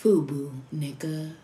Fubu, nigga.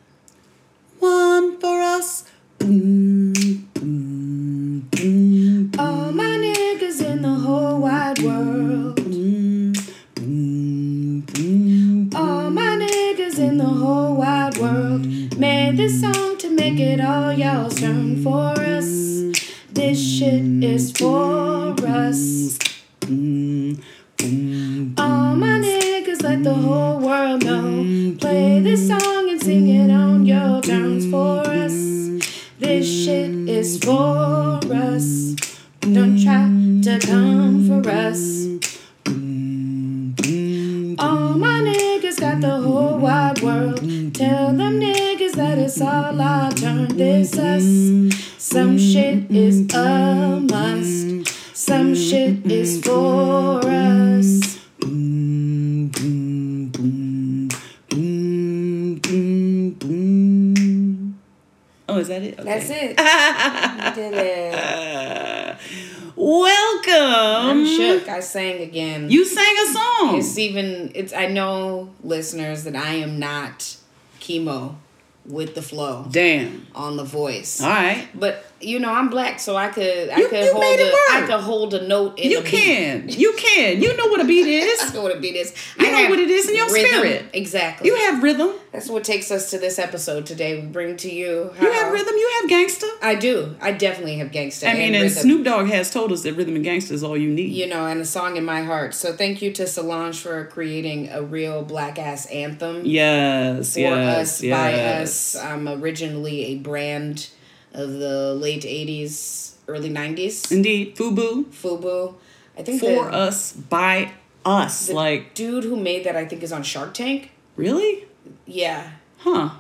It's even. It's. I know, listeners, that I am not chemo with the flow Damn. on the voice. All right. But you know, I'm black, so I could. I You- could you hold a. I could hold a note in You can. You can. You know what a beat is. I know what a beat is. You I know what it is in your rhythm. spirit. Exactly. You have rhythm. That's what takes us to this episode today. We bring to you. You have rhythm. You have gangster. I do. I definitely have gangsta. I mean, and and. Snoop Dogg has told us that rhythm and gangster is all you need. you know, and a song in my heart. So thank you to Solange for creating a real black ass anthem Yes. for yes. us yes. by us. I'm originally a brand of the late '80s, early '90s. Indeed. Fubu. Fubu. I think For the, us. By us. the like, dude who made that, I think, is on Shark Tank. really? Yeah, Huh.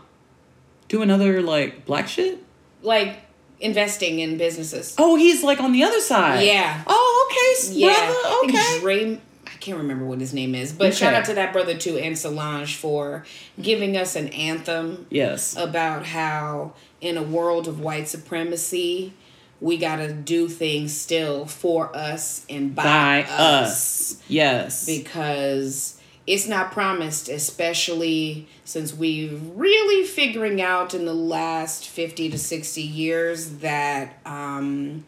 Do another, like, black shit? like investing in businesses. Oh, he's like on the other side. Yeah. Oh, okay, Yeah, brother. I Okay. Dre. I can't remember what his name is, but shout out to that brother too and Solange for giving us an anthem Yes. about how in a world of white supremacy we gotta do things still for us and by, By us, us. Yes. because it's not promised especially since we've really figuring out in the last 50 to 60 years that um,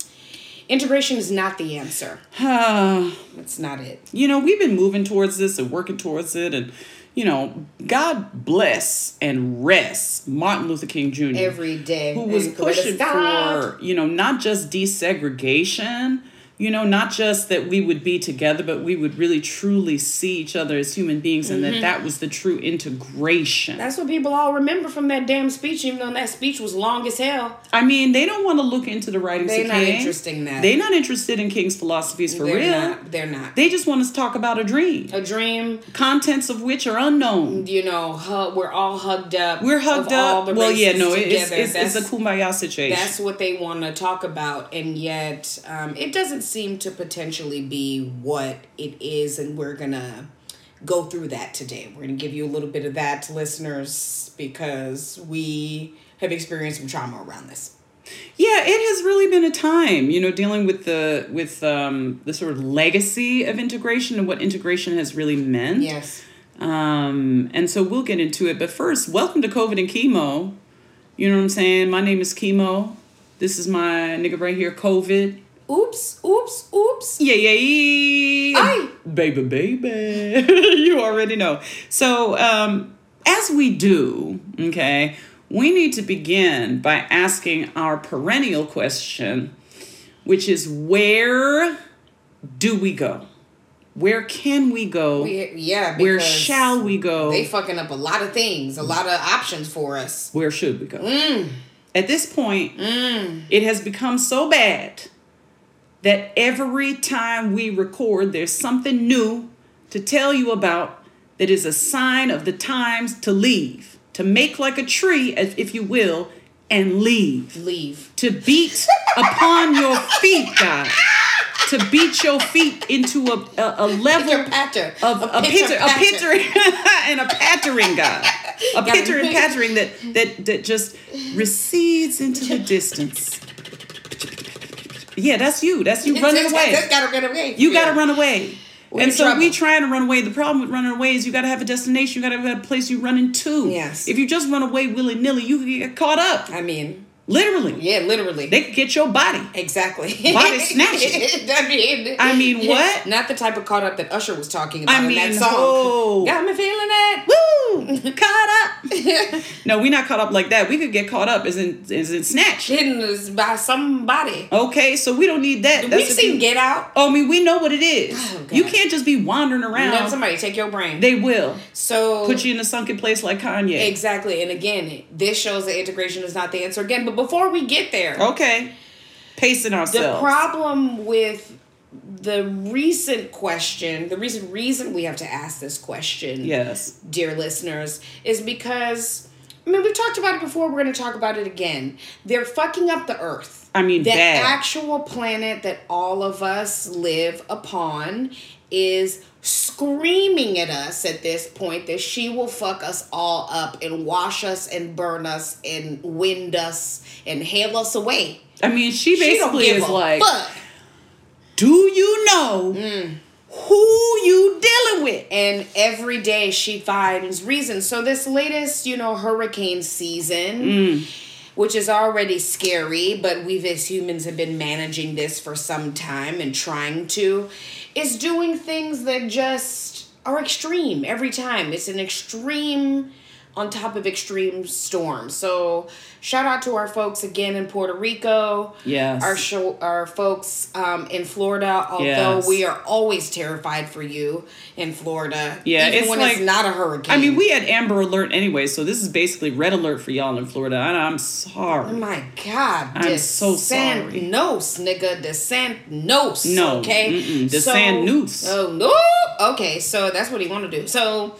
integration is not the answer that's not it you know, we've been moving towards this and working towards it, and you know, God bless and rest Martin Luther King Jr. every day who was pushing for you know not just desegregation you know not just that we would be together but we would really truly see each other as human beings and that that was the true integration That's what people all remember from that damn speech, even though that speech was long as hell. i mean they don't want to look into the writings They're of not king interested in that. they're not interested in king's philosophies for they're real not. They're not. they just want us to talk about a dream a dream, contents of which are unknown you know, hu- we're all hugged up. we're hugged up well yeah no it- it's, it's, it's a That's- kumbaya situation That's what they want to talk about, and yet um, it doesn't seem to potentially be what it is, and we're gonna go through that today. We're gonna give you a little bit of that, to listeners, because we have experienced some trauma around this. Yeah, it has really been a time, you know, dealing with the with um, the sort of legacy of integration and what integration has really meant. Yes. Um, and so we'll get into it. But first, welcome to COVID and chemo. You know what I'm saying? My name is Chemo. This is my nigga right here, COVID. Oops! Oops! Oops! Yeah, yeah, yeah. Aye. Baby, baby. you already know. So, um, as we do, okay, we need to begin by asking our perennial question, which is where do we go? Where can we go? We, yeah. where shall we go? They fucking up a lot of things, a lot of options for us. where should we go? Mm. At this point, it has become so bad that every time we record, there's something new to tell you about that is a sign of the times to leave, to make like a tree, as- if you will, and leave. Leave. To beat upon your feet, God. To beat your feet into a, a, a level patter. of a, pitter, a pitter, and a pattering, God, a pitter and pattering that that that just recedes into the distance. Yeah, that's you. That's you running away. Just gotta run away. You Yeah. gotta run away We're and so we trouble. trying to run away. The problem with running away is you got to have a destination. You got to have a place you running to. Yes. If you just run away willy nilly, you get caught up. I mean, Literally. yeah, literally. They could get your body. exactly. Body snatching. I mean, I mean, what? Not the type of caught up that Usher was talking about I in mean, that song. oh. Got me feeling that. Woo! caught up. no, we're not caught up like that. We could get caught up as in as in snatch. Hidden by somebody. Okay, so we don't need that. We've That's seen you- Get Out. Oh, I mean, we know what it is. Oh, you can't just be wandering around. then somebody take your brain. they will so put you in a sunken place like Kanye. Exactly. And again, this shows that integration is not the answer again. But before we get there, Okay, pacing ourselves. the problem with the recent question, the recent reason we have to ask this question, yes. dear listeners, is because I mean we've talked about it before, we're gonna talk about it again. They're fucking up the earth. I mean, the bad. actual planet that all of us live upon is screaming at us at this point that she will fuck us all up and wash us and burn us and wind us and hail us away. I mean, she She basically give is like, fuck. do you know Mm. who you dealing with? and every day she finds reasons. So this latest, you know, hurricane season, which is already scary, but we've as humans have been managing this for some time and trying to, is doing things that just are extreme every time. It's an extreme on top of extreme storms. So shout out to our folks again in Puerto Rico. Yes. Our show our folks um, in Florida, although Yes. we are always terrified for you in Florida. Yeah, even it's when like- it's not a hurricane. I mean, we had Amber Alert anyway, so this is basically red alert for y'all in Florida, and I'm sorry. Oh my God! I'm so sorry. Descent-nos, nigga. Descent-nos. No, Okay. mm-mm, descent-nos. Oh no. Okay, so that's what he want to do. So,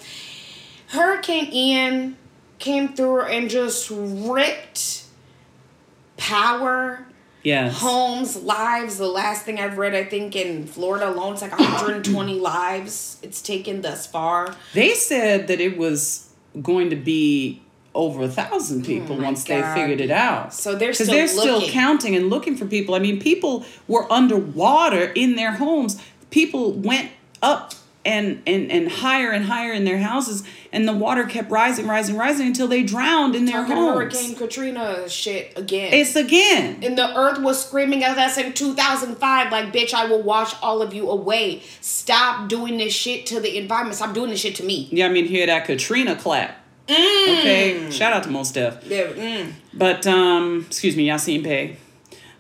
Hurricane Ian came through and just ripped power. Yes. homes, lives. The last thing I've read, I think in Florida alone, it's like 120 lives it's taken thus far. They said that it was going to be over a thousand oh people Oh once they figured it out. So they're because still they're still counting and looking for people. I mean, people were underwater in their homes. People went up and and and higher and higher in their houses, and the water kept rising, rising, rising until they drowned in their Talking homes. Hurricane Katrina shit again. It's again. and the earth was screaming at us in 2005 like bitch i will wash all of you away stop doing this shit to the environment stop doing this shit to me Yeah, I mean, hear that Katrina clap. Mm. Okay, shout out to Mos Def. Yeah, mm. But um, excuse me, Yasiin Bey.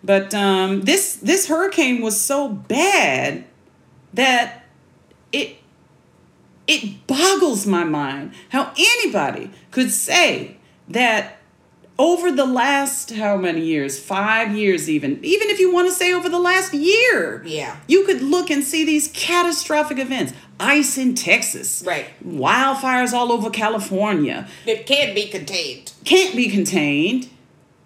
But um, this this hurricane was so bad that it it boggles my mind how anybody could say that over the last how many years five years even even if you want to say over the last year Yeah. you could look and see these catastrophic events ice in texas Right. wildfires all over california it can't be contained can't be contained.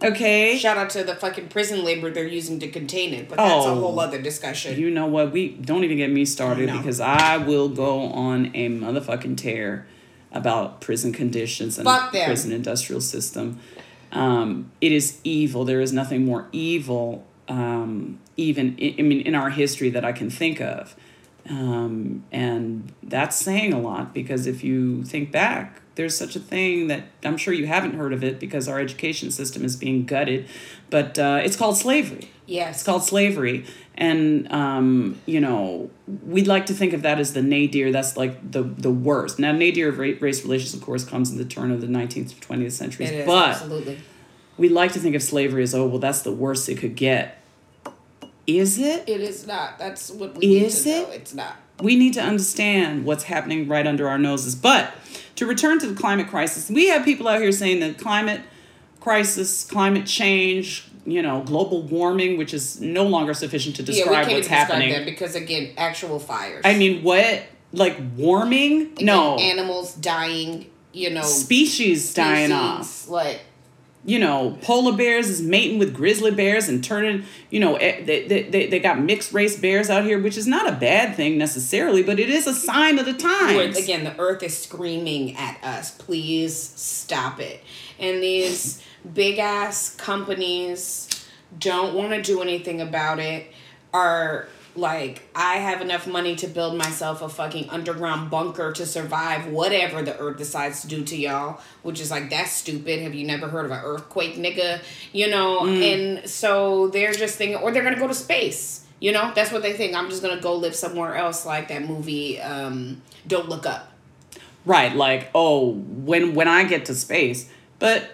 Okay. shout out to the fucking prison labor they're using to contain it but that's a Oh. whole other discussion You know what? We don't even get me started No. because I will go on a motherfucking tear about prison conditions and prison industrial system. Um, it is evil. There is nothing more evil, um, even I, I mean, in our history that I can think of. Um, and that's saying a lot because if you think back, there's such a thing that I'm sure you haven't heard of it because our education system is being gutted, but uh, it's called slavery. Yeah, It's called slavery. And, um, you know, we'd like to think of that as the nadir. That's like the, the worst. Now, nadir of race relations, of course, comes in the turn of the 19th to 20th centuries. it is but absolutely we like to think of slavery as, oh, well, that's the worst it could get. Is it? it is not that's what we Is need to it? know it's not we need to understand what's happening right under our noses. But to return to the climate crisis, we have people out here saying the climate crisis, climate change, you know, global warming, which is no longer sufficient to describe yeah we can't what's describe happening. that because again actual fires I mean, what? Like warming? Again, no. animals dying you know Species dying off. like You know, polar bears is mating with grizzly bears and turning, you know, eh, they, they, they, they got mixed race bears out here, which is not a bad thing necessarily, but it is a sign of the times. again the earth is screaming at us please stop it and these big ass companies don't want to do anything about it are Like, I have enough money to build myself a fucking underground bunker to survive whatever the earth decides to do to y'all, which is like, that's stupid. Have you never heard of an earthquake, nigga? You know? And so they're just thinking, or they're gonna go to space. You know? That's what they think. I'm just gonna go live somewhere else, like that movie, um, Don't Look Up. Right, like, oh, when when I get to space. But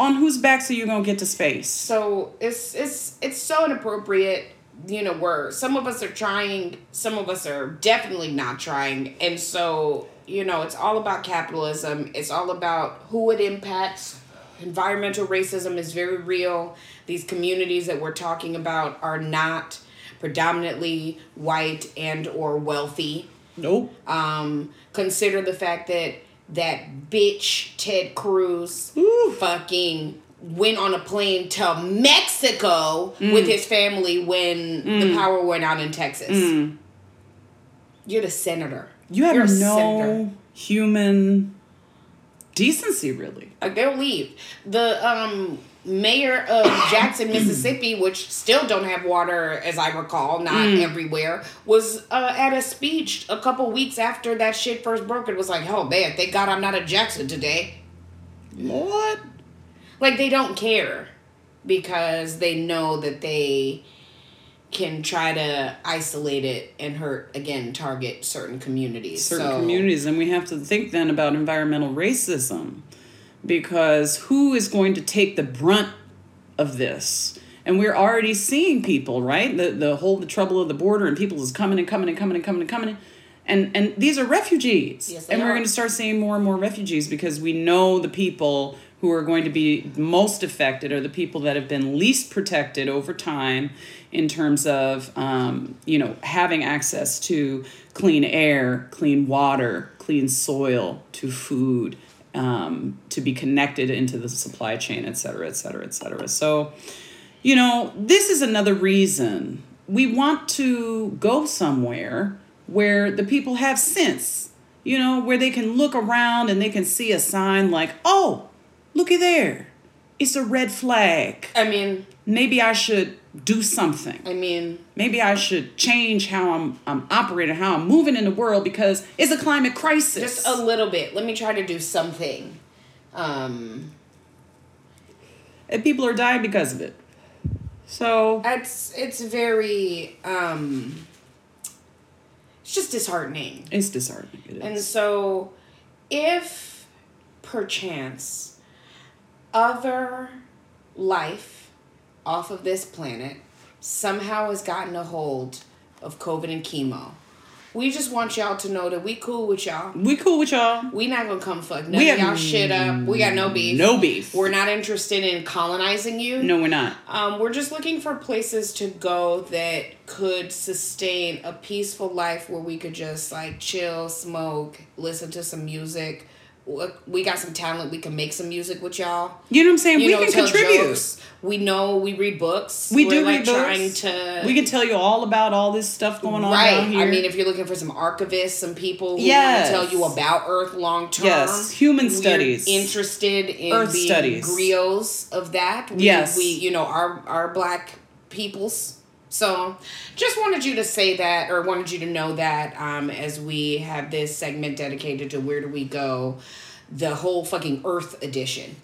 on whose backs are you gonna get to space? So it's it's it's so inappropriate. You know, where some of us are trying, some of us are definitely not trying, and so you know, it's all about capitalism. It's all about who it impacts. Environmental racism is very real. These communities that we're talking about are not predominantly white and or wealthy. Nope. Um, consider the fact that that bitch Ted Cruz Ooh. fucking went on a plane to Mexico with mm. his family when the mm. power went out in Texas. Mm. You're the senator. You have You're a no senator. human decency, really. Like they'll leave. The um mayor of Jackson, Mississippi, which still don't have water, as I recall, not everywhere, was uh, at a speech a couple weeks after that shit first broke. It was like, oh man, thank God I'm not at Jackson today. What? Like they don't care because they know that they can try to isolate it and hurt again target certain communities. certain so, communities and we have to think then about environmental racism because who is going to take the brunt of this and we're already seeing people right the the whole the trouble of the border and people is coming and coming and coming and coming and coming and and these are refugees Yes, and we're are. going to start seeing more and more refugees because we know the people who are going to be most affected are the people that have been least protected over time in terms of um, you know having access to clean air clean water clean soil to food um, to be connected into the supply chain et cetera et cetera et cetera. So you know this is another reason we want to go somewhere where the people have sense you know where they can look around and they can see a sign like oh looky there it's a red flag I mean, maybe I should do something. I mean, Maybe I should change how I'm I'm operating, how I'm moving in the world because it's a climate crisis. just a little bit. Let me try to do something. Um, and people are dying because of it. So it's it's very um, it's just disheartening. it's disheartening. It is. And so, if perchance other life off of this planet somehow has gotten a hold of COVID and chemo, we just want y'all to know that we cool with y'all. we cool with y'all. We not gonna come fuck none We of y'all shit up. We got no beef. No beef. We're not interested in colonizing you. No, we're not. Um, we're just looking for places to go that could sustain a peaceful life where we could just like chill, smoke, listen to some music. We got some talent. We can make some music with y'all. You know what I'm saying? You we know, can contribute. jokes. We know we read books. We We're do like read trying books. to. We can tell you all about all this stuff going on Right. here. I mean, if you're looking for some archivists, some people who Yes. want to tell you about Earth long term. Yes, human studies. Interested in Earth being studies. griots of that. We, Yes. We, you know, our our black peoples. So, just wanted you to say that, or wanted you to know that, um, as we have this segment dedicated to where do we go, the whole fucking Earth edition.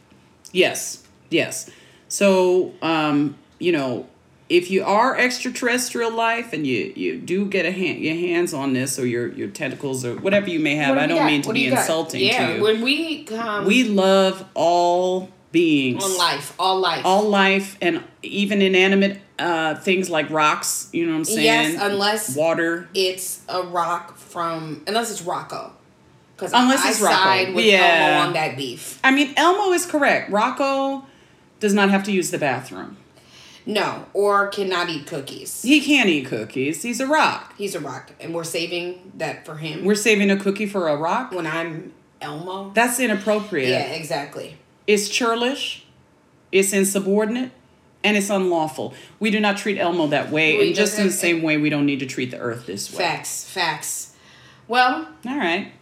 Yes, yes. So, um, you know, if you are extraterrestrial life and you you do get a hand your hands on this or your your tentacles or whatever you may have, What I don't got? mean to What be got? insulting yeah, to you. when we come we love all beings, on life, all life, all life, and even inanimate uh, things like rocks. You know what I'm saying? Yes, unless water. it's a rock from unless it's Rocco. Because Unless I it's Rocco. side with Yeah. Elmo on that beef. I mean, Elmo is correct. Rocco does not have to use the bathroom. No, or cannot eat cookies. He can't eat cookies. He's a rock. He's a rock, and we're saving that for him. We're saving a cookie for a rock. when I'm Elmo. That's inappropriate. yeah, exactly. It's churlish, it's insubordinate, and it's unlawful. We do not treat Elmo that way, We and just in the same way, we don't need to treat the earth this way. Facts, facts. Well, All right,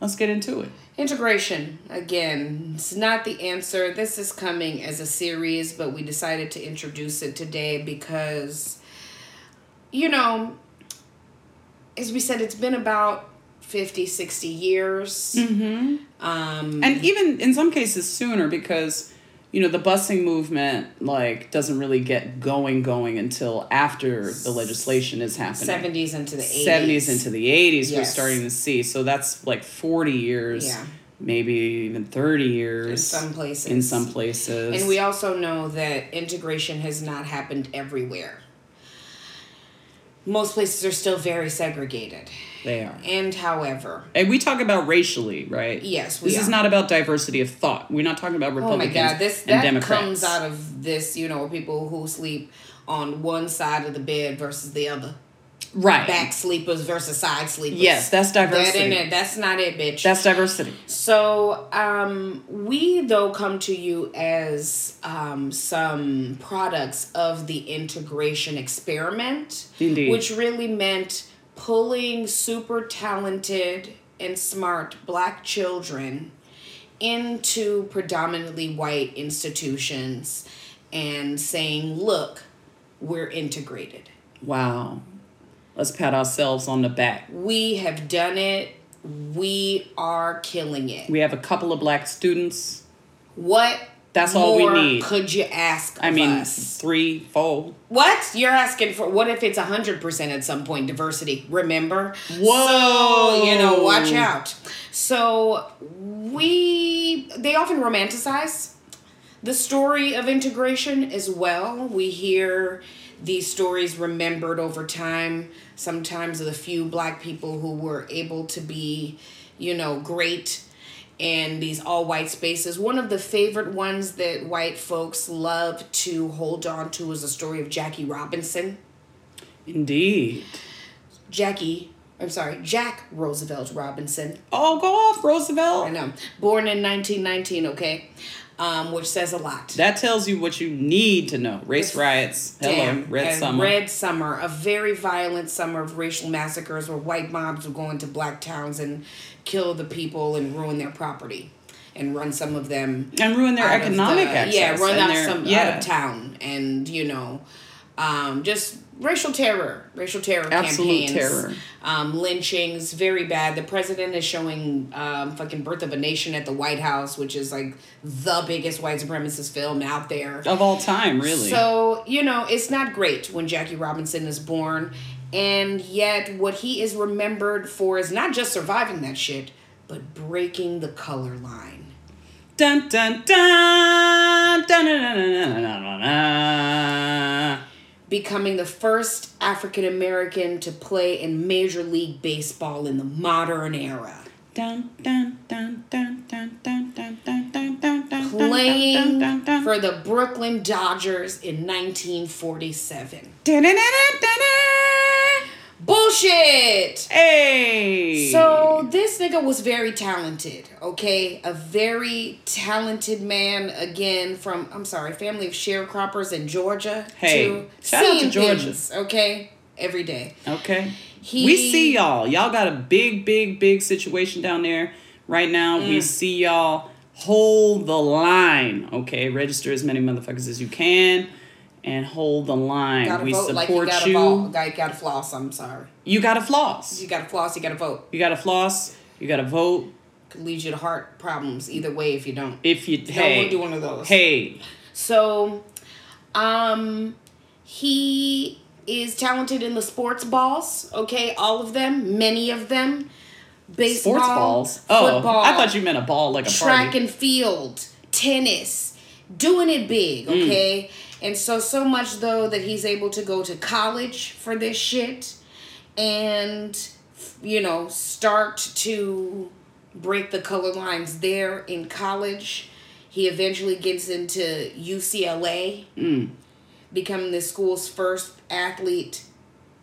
let's get into it. integration again. It's not the answer. This is coming as a series, but we decided to introduce it today because you know, as we said, it's been about 50, 60 years. Mm-hmm. Um, and even in some cases sooner because you know the busing movement like doesn't really get going going until after the legislation is happening 70s into the 80s. 70s into the 80s we're starting to see so that's like 40 years Yeah. maybe even 30 years in some places. in some places And we also know that integration has not happened everywhere. Most places are still very segregated. They are And however, and we talk about racially right yes, we this is not about diversity of thought we're not talking about Republicans Oh my god, this and that democrats comes out of this, you know, people who sleep on one side of the bed versus the other. right Back sleepers versus side sleepers. yes that's That diversity it. That's not it, bitch. that's diversity So, um, we though come to you as um, some products of the integration experiment, Indeed. which really meant pulling super talented and smart black children into predominantly white institutions and saying, look, we're integrated. wow let's pat ourselves on the back We have done it. We are killing it. We have a couple of black students. What That's all we need. Could you ask I mean, us? three, four. What you're asking for? What if it's hundred percent at some point diversity? Remember? Whoa. So, you know, watch out. So we they often romanticize the story of integration as well. We hear these stories remembered over time. Sometimes of the few black people who were able to be, you know, great in these all white spaces. One of the favorite ones that white folks love to hold on to is the story of Jackie Robinson. Indeed. Jackie, I'm sorry, Jack Roosevelt Robinson. Oh, go off, Roosevelt. I know. Born in 1919, okay? Um, which says a lot. That tells you what you need to know. Race riots. Hello, Damn. Red Summer. Red Summer, a very violent summer of racial massacres where white mobs would go into black towns and kill the people and ruin their property and run some of them and ruin their economic the- access. Yeah, run out their- some yeah. out of town and you know, um, just racial terror, racial terror Absolute campaigns, terror. um, lynchings, very bad. The president is showing um, fucking Birth of a Nation at the White House, which is like the biggest white supremacist film out there. Of all time, really. So, you know, it's not great when Jackie Robinson is born. And yet, what he is remembered for is not just surviving that shit, but breaking the color line. dun dun dun dun dun dun dun dun dun dun. Becoming the first African American to play in Major League Baseball in the modern era. Dun dun dun dun dun dun dun dun dun dun dun Playing dun dun dun for the Brooklyn Dodgers in 1947. Bullshit! Hey. So this nigga was very talented, okay? A very talented man again from I'm sorry, family of sharecroppers in Georgia. Hey, to shout out to Georgia. things, okay? Every day. Okay. He- we see y'all. Y'all got a big, big, big situation down there right now. Mm. We see y'all. Hold the line. Okay. Register as many motherfuckers as you can and hold the line. Gotta we vote like support you gotta you. gotta floss, I'm sorry. You gotta floss. You gotta floss, you gotta vote. You gotta floss. You gotta vote. Could lead you to heart problems either way if you don't. If you Don't hey do one of those. hey So, um, he is talented in the sports balls. Okay, all of them, many of them. Baseball, sports balls. Oh, football, I thought you meant a ball like a track party. and field, tennis, doing it big. Mm. And so so much though that he's able to go to college for this shit, and you know start to break the color lines there in college. He eventually gets into UCLA, Mm. becoming the school's first athlete,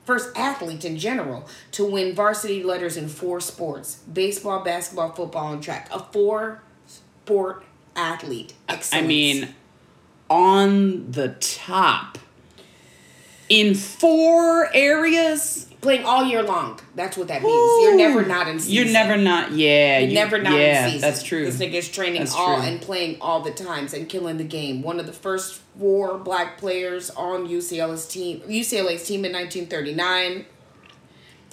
first athlete in general to win varsity letters in four sports baseball, basketball, football, and track. A four sport athlete. I mean, on the top in four areas. playing all year long. That's what that means. You're never not in season. You're never not. Yeah, You're you- never not yeah, in season. That's true. This nigga's training That's all true. and playing all the times and killing the game. One of the first four black players on UCLA's team, UCLA's team in 1939.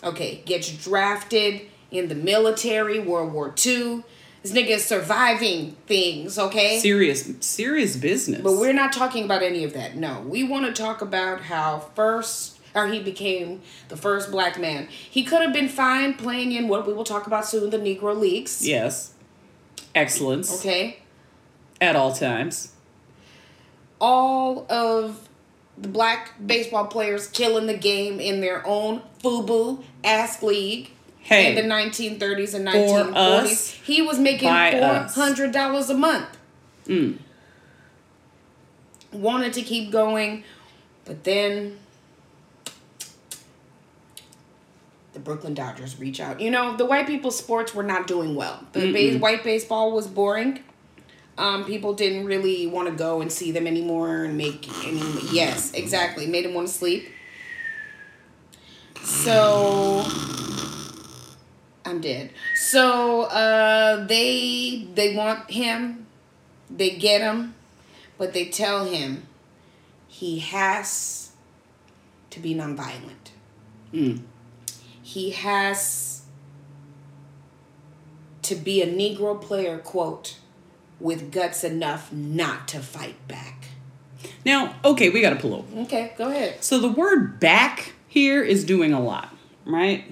Okay, gets drafted in the military, World War II. This nigga is surviving things, okay? serious, serious business. But we're not talking about any of that. No, we want to talk about how first, or he became the first black man. He could have been fine playing in what we will talk about soon, the Negro Leagues. yes, excellence Okay, at all times. all of the black baseball players killing the game in their own FUBU ass league. Hey, in the 1930s and For 1940s, us, he was making by four us. hundred dollars a month. Mm. Wanted to keep going, but then the Brooklyn Dodgers reach out. You know, the white people's sports were not doing well. The base, white baseball was boring. Um, people didn't really want to go and see them anymore and make any. Yes, exactly. Made them want to sleep. So I'm dead. So uh, they they want him. They get him, but they tell him he has to be nonviolent. Mm. He has to be a Negro player, quote, with guts enough not to fight back. Now, okay, we got to pull over. Okay, go ahead. So the word back here is doing a lot, right?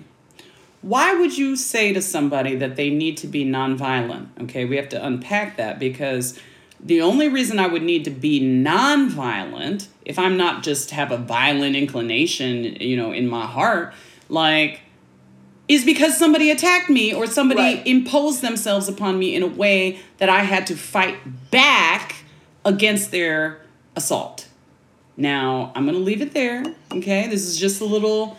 Why would you say to somebody that they need to be nonviolent? Okay, we have to unpack that because the only reason I would need to be nonviolent if I'm not just have a violent inclination, you know, in my heart, like is because somebody attacked me or somebody Right. imposed themselves upon me in a way that I had to fight back against their assault. Now, I'm going to leave it there. Okay. This is just a little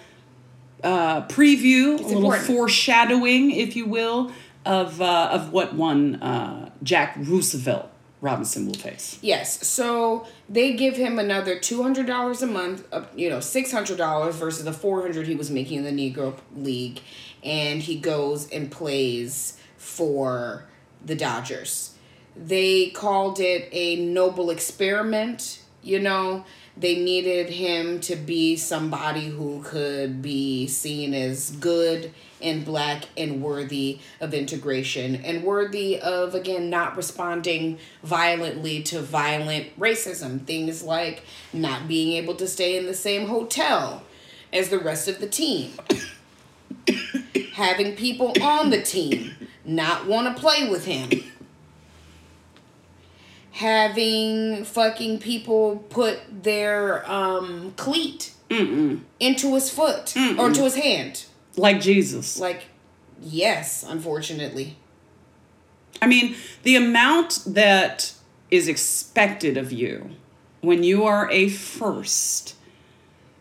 uh, preview, a little important. foreshadowing, if you will, of, uh, of what one uh, Jack Roosevelt Robinson will face. Yes, so they give him another two hundred dollars a month, you know, six hundred dollars versus the four hundred he was making in the Negro League, and he goes and plays for the Dodgers. They called it a noble experiment. You know, they needed him to be somebody who could be seen as good and black and worthy of integration and worthy of again not responding violently to violent racism. Things like not being able to stay in the same hotel as the rest of the team. Having people on the team not want to play with him having fucking people put their um cleat Mm-mm. into his foot or into his hand Like Jesus. like yes unfortunately I mean, the amount that is expected of you when you are a first.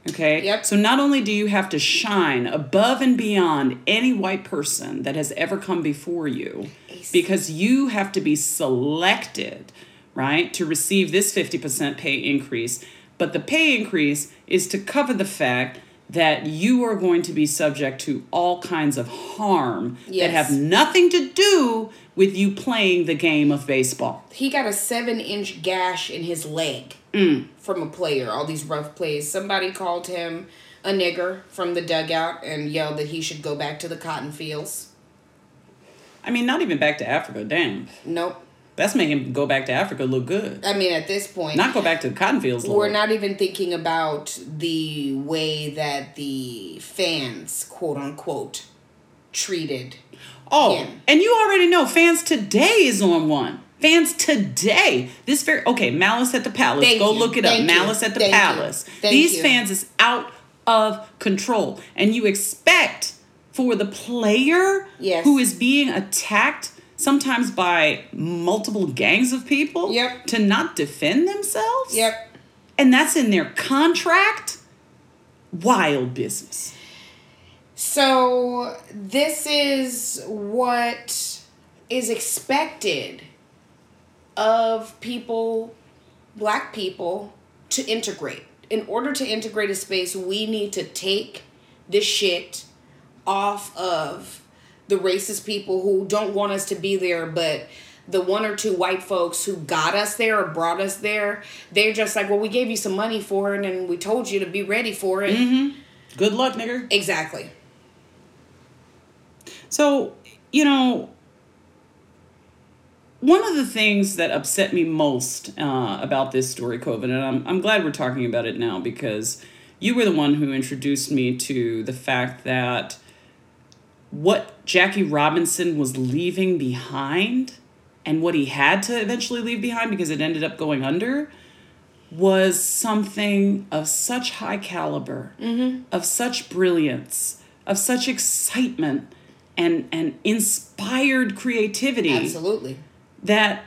Okay? Yep. So not only do you have to shine above and beyond any white person that has ever come before you, because you have to be selected, right, to receive this 50% pay increase. But the pay increase is to cover the fact that you are going to be subject to all kinds of harm that have nothing to do with you playing the game of baseball. he got a seven inch gash in his leg mm. from a player all these rough plays somebody called him a nigger from the dugout and yelled that he should go back to the cotton fields I mean, not even back to Africa. Damn. nope That's making go back to Africa look good. i mean at this point Not go back to the cotton fields. We're Lord. not even thinking about the way that the fans, quote unquote, treated. Oh, Yeah. and you already know fans today is on one. Fans today. This very okay. Malice at the Palace. Thank Go you. look it up. You. Malice at the Thank. Palace. Thank These fans is out of control, and you expect for the player Yes. who is being attacked sometimes by multiple gangs of people Yep. to not defend themselves. Yep. And that's in their contract. Wild business. So this is what is expected of people, black people, to integrate. In order to integrate a space, we need to take this shit off of the racist people who don't want us to be there, but the one or two white folks who got us there or brought us there, they're just like, well, we gave you some money for it and we told you to be ready for it. Mm-hmm. Good luck, nigger. Exactly. So, you know, one of the things that upset me most uh, about this story, COVID, and I'm, I'm glad we're talking about it now because you were the one who introduced me to the fact that what Jackie Robinson was leaving behind and what he had to eventually leave behind because it ended up going under was something of such high caliber, Mm-hmm. of such brilliance, of such excitement and and inspired creativity Absolutely. that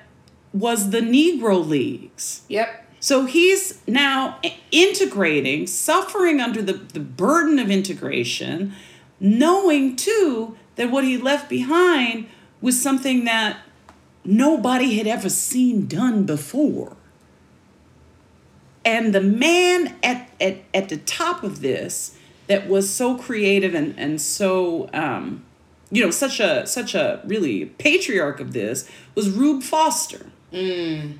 was the Negro Leagues. Yep. So he's now integrating, suffering under the, the burden of integration, knowing too that what he left behind was something that nobody had ever seen done before. And the man at, at, at the top of this that was so creative and, and so um, you know, such a such a really patriarch of this was Rube Foster. Mm.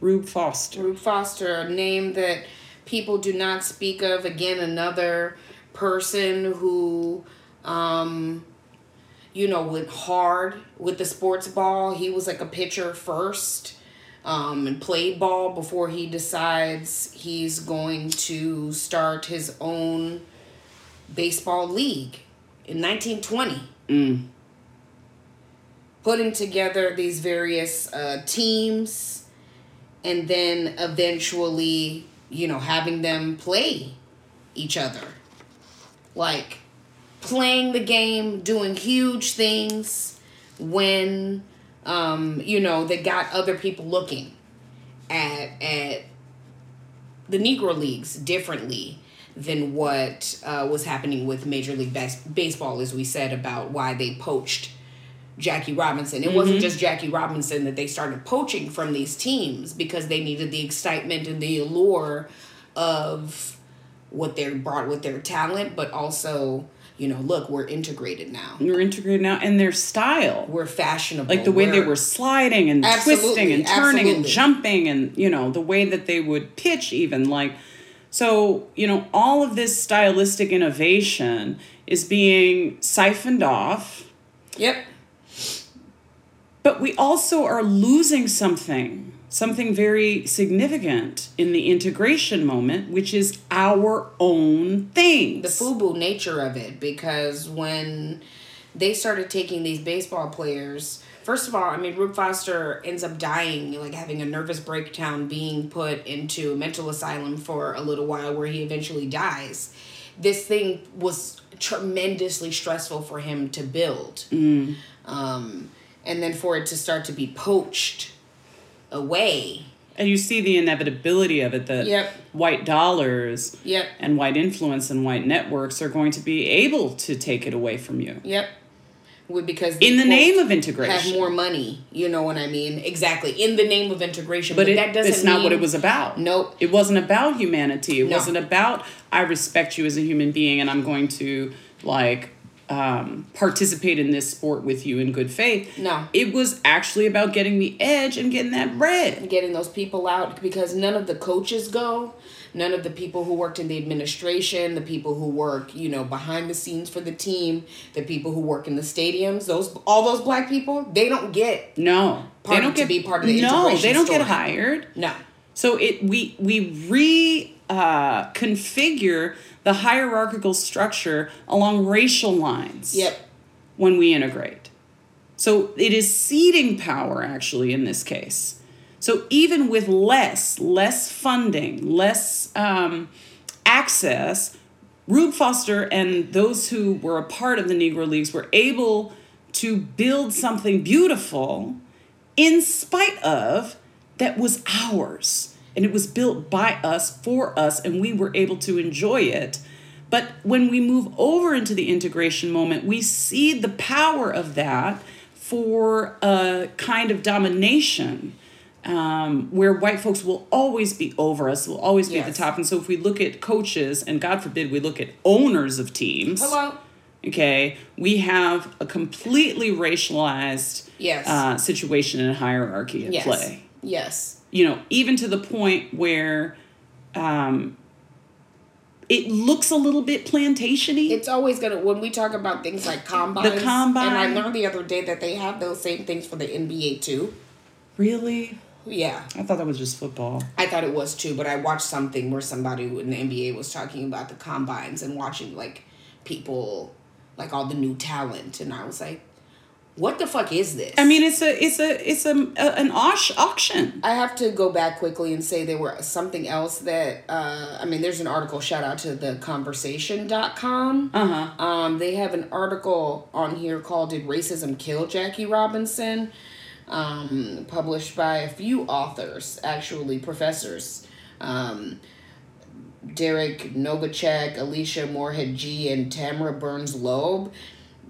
Rube Foster. Rube Foster, a name that people do not speak of. Again, another person who, um, you know, went hard with the sports ball. He was like a pitcher first um, and played ball before he decides he's going to start his own baseball league in 1920. Mm. Putting together these various uh, teams and then eventually, you know, having them play each other. Like playing the game, doing huge things when um, you know, they got other people looking at at the Negro Leagues differently than what uh, was happening with Major League Bas- Baseball, as we said about why they poached Jackie Robinson. It wasn't just Jackie Robinson that they started poaching from these teams because they needed the excitement and the allure of what they brought with their talent, but also, you know, look, we're integrated now. We're integrated now, and their style, We're fashionable. like the way they We're- were sliding and twisting and turning and jumping, and you know the way that they would pitch, even like. So you know all of this stylistic innovation is being siphoned off, Yep. but we also are losing something, something very significant in the integration moment, which is our own things. the FUBU nature of it because when they started taking these baseball players, first of all, I mean, Rube Foster ends up dying, like having a nervous breakdown, being put into a mental asylum for a little while where he eventually dies. This thing was tremendously stressful for him to build. Um, and then for it to start to be poached away. And you see the inevitability of it that Yep. white dollars Yep. and white influence and white networks are going to be able to take it away from you Yep. Because in the name of integration, have more money. You know what I mean? Exactly. In the name of integration. but But, it, that doesn't it's not what it was about. Nope. It wasn't about humanity. It No. wasn't about I respect you as a human being and I'm going to like um, participate in this sport with you in good faith. No. It was actually about getting the edge and getting that bread. Getting those people out because none of the coaches go. None of the people who worked in the administration, the people who work, you know, behind the scenes for the team, the people who work in the stadiums, those all those black people, they don't get No, Part- they don't to get be part of the No, they don't story. get hired. no. So it we we re uh, configure the hierarchical structure along racial lines. Yep. When we integrate, so it is seeding power actually in this case. So even with less less funding, less um, access, Rube Foster and those who were a part of the Negro Leagues were able to build something beautiful in spite of that was ours and it was built by us for us and we were able to enjoy it but when we move over into the integration moment we see the power of that for a kind of domination um, where white folks will always be over us, will always be at the top. And so if we look at coaches, and God forbid we look at owners of teams, Hello. okay, we have a completely racialized Yes. uh, situation and hierarchy at yes. play. Yes. You know, even to the point where um, it looks a little bit plantation-y. It's always gonna when we talk about things like combines. The combine. And I learned the other day that they have those same things for the NBA too. really? Yeah. I thought that was just football. I thought it was too, but I watched something where somebody in the NBA was talking about the combines and watching like people, like all the new talent, and I was like, "What the fuck is this?" I mean, it's a it's a it's a, a an aush, auction. I have to go back quickly and say there were something else that uh, I mean. There's an article. Shout out to the conversation.com. Uh huh. Um, they have an article on here called "Did Racism Kill Jackie Robinson?" Um, published by a few authors, actually professors. Um, Derek Novacek, Alicia Moorhead G, and Tamara Burns Loeb,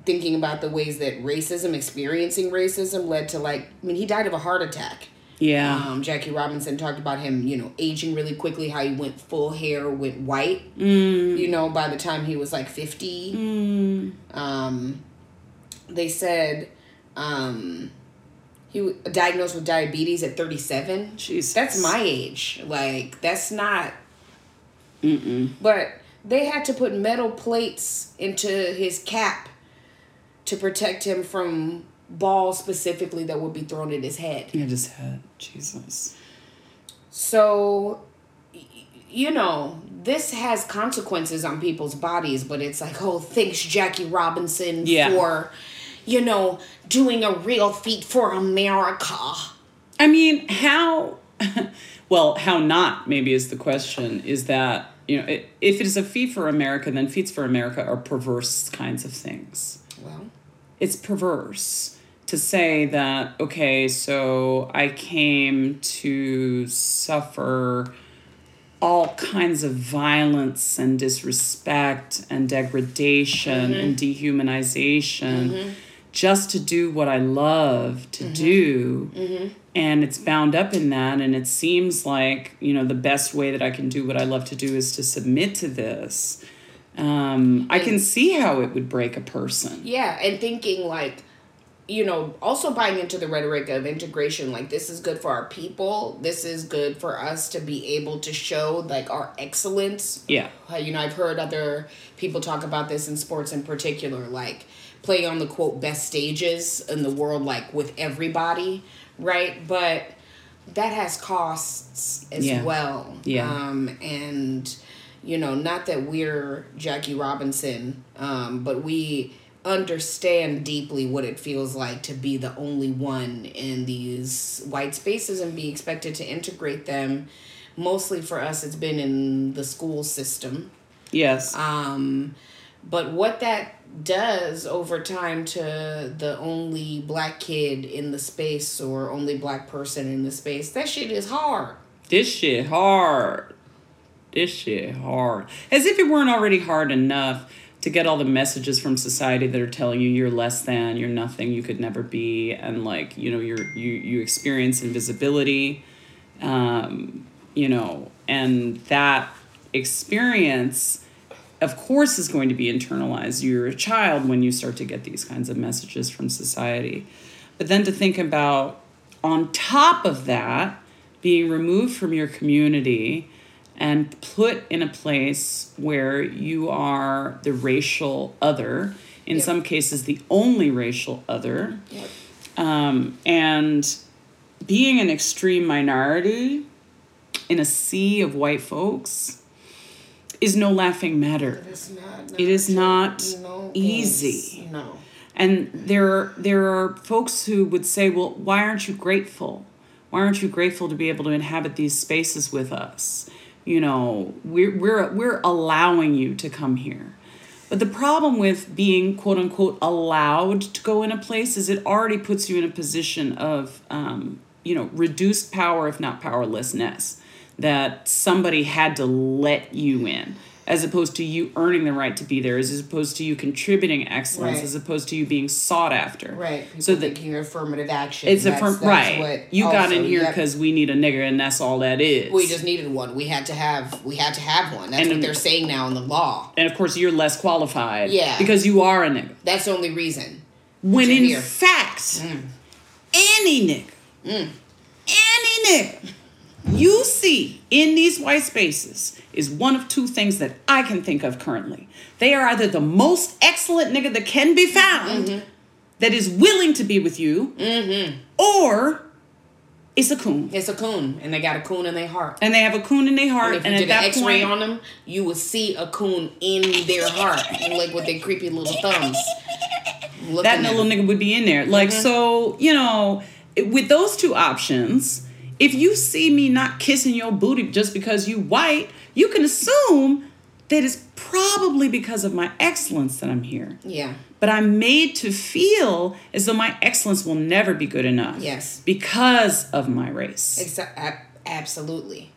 thinking about the ways that racism, experiencing racism, led to like, I mean, he died of a heart attack. Yeah. Um, Jackie Robinson talked about him, you know, aging really quickly, how he went full hair, went white, Mm. you know, by the time he was like 50. Um, they said um, he was diagnosed with diabetes at 37. Jesus. That's my age. Like, that's not. Mm-mm. But they had to put metal plates into his cap to protect him from balls specifically that would be thrown at his head. I just had Jesus. So, you know, this has consequences on people's bodies, but it's like, oh, thanks, Jackie Robinson, Yeah. for, you know, doing a real feat for America. I mean, how? well, how not? Maybe is the question. Is that you know, if it is a feat for America, then feats for America are perverse kinds of things. Well, it's perverse to say that okay so i came to suffer all kinds of violence and disrespect and degradation and mm-hmm. dehumanization mm-hmm. just to do what i love to mm-hmm. do. And it's bound up in that and it seems like you know the best way that i can do what i love to do is to submit to this um, i can see how it would break a person yeah, and thinking like, you know, also buying into the rhetoric of integration, like this is good for our people. This is good for us to be able to show like our excellence yeah Uh, you know, I've heard other people talk about this in sports in particular, like play on the quote best stages in the world, like with everybody, right? But that has costs as Yeah. well. Yeah. Um, and, you know, not that we're Jackie Robinson, um, but we understand deeply what it feels like to be the only one in these white spaces and be expected to integrate them. Mostly for us it's been in the school system. Yes. Um, but what that does over time to the only black kid in the space or only black person in the space that shit is hard. This shit hard. This shit hard. As if it weren't already hard enough to get all the messages from society that are telling you you're less than, you're nothing, you could never be, and like you know you're you you experience invisibility, um, you know, and that experience, of course, is going to be internalized. You're a child when you start to get these kinds of messages from society, but then to think about on top of that being removed from your community and put in a place where you are the racial other, in Yep. some cases, the only racial other, yep. um, and being an extreme minority in a sea of white folks is no laughing matter. it's not It is not no easy. no And there are, there are folks who would say, well, why aren't you grateful? Why aren't you grateful to be able to inhabit these spaces with us? You know, we're, we're, we're allowing you to come here. But the problem with being quote unquote allowed to go in a place is it already puts you in a position of, um, you know, reduced power, if not powerlessness, that somebody had to let you in. As opposed to you earning the right to be there, as opposed to you contributing excellence, Right. as opposed to you being sought after. Right. People So that thinking affirmative action. it's a That's- firm, that's right. what you got in here yep. because we need a nigger, and that's all that is. we just needed one. We had to have. We had to have one. That's And- what they're saying now in the law. and of course, you're less qualified. Yeah. Because you are a nigger. That's the only reason. When in here. fact, mm. any nigga, mm. any nigga you see in these white spaces is one of two things that I can think of currently. They are either the most excellent nigga that can be found that is willing to be with you, or it's a coon. It's a coon, and they got a coon in their heart. And they have a coon in their heart, And if and, you at did that an X-ray point, on them, you would see a coon in their heart, like with their creepy little thumbs. That little nigga would be in there. Like, Mm-hmm. so, you know, with those two options, if you see me not kissing your booty just because you white, you can assume that it's probably because of my excellence that I'm here. Yeah. But I'm made to feel as though my excellence will never be good enough. Yes. Because of my race. Exa- ab- absolutely.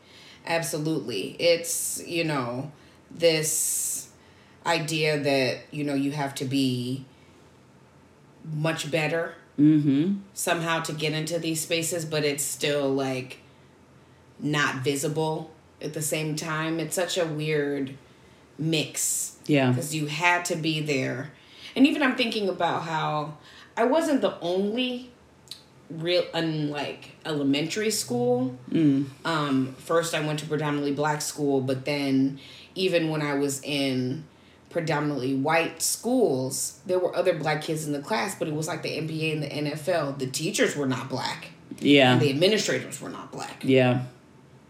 Absolutely. It's, you know, this idea that, you know, you have to be much better Mm-hmm. somehow to get into these spaces, but it's still like not visible at the same time. It's such a weird mix Yeah. because you had to be there. And even I'm thinking about how I wasn't the only real unlike elementary school. Mm. Um, first I went to predominantly black school, but then even when I was in predominantly white schools, there were other black kids in the class, but it was like the NBA and the NFL. The teachers were not black. Yeah. And the administrators were not black. Yeah.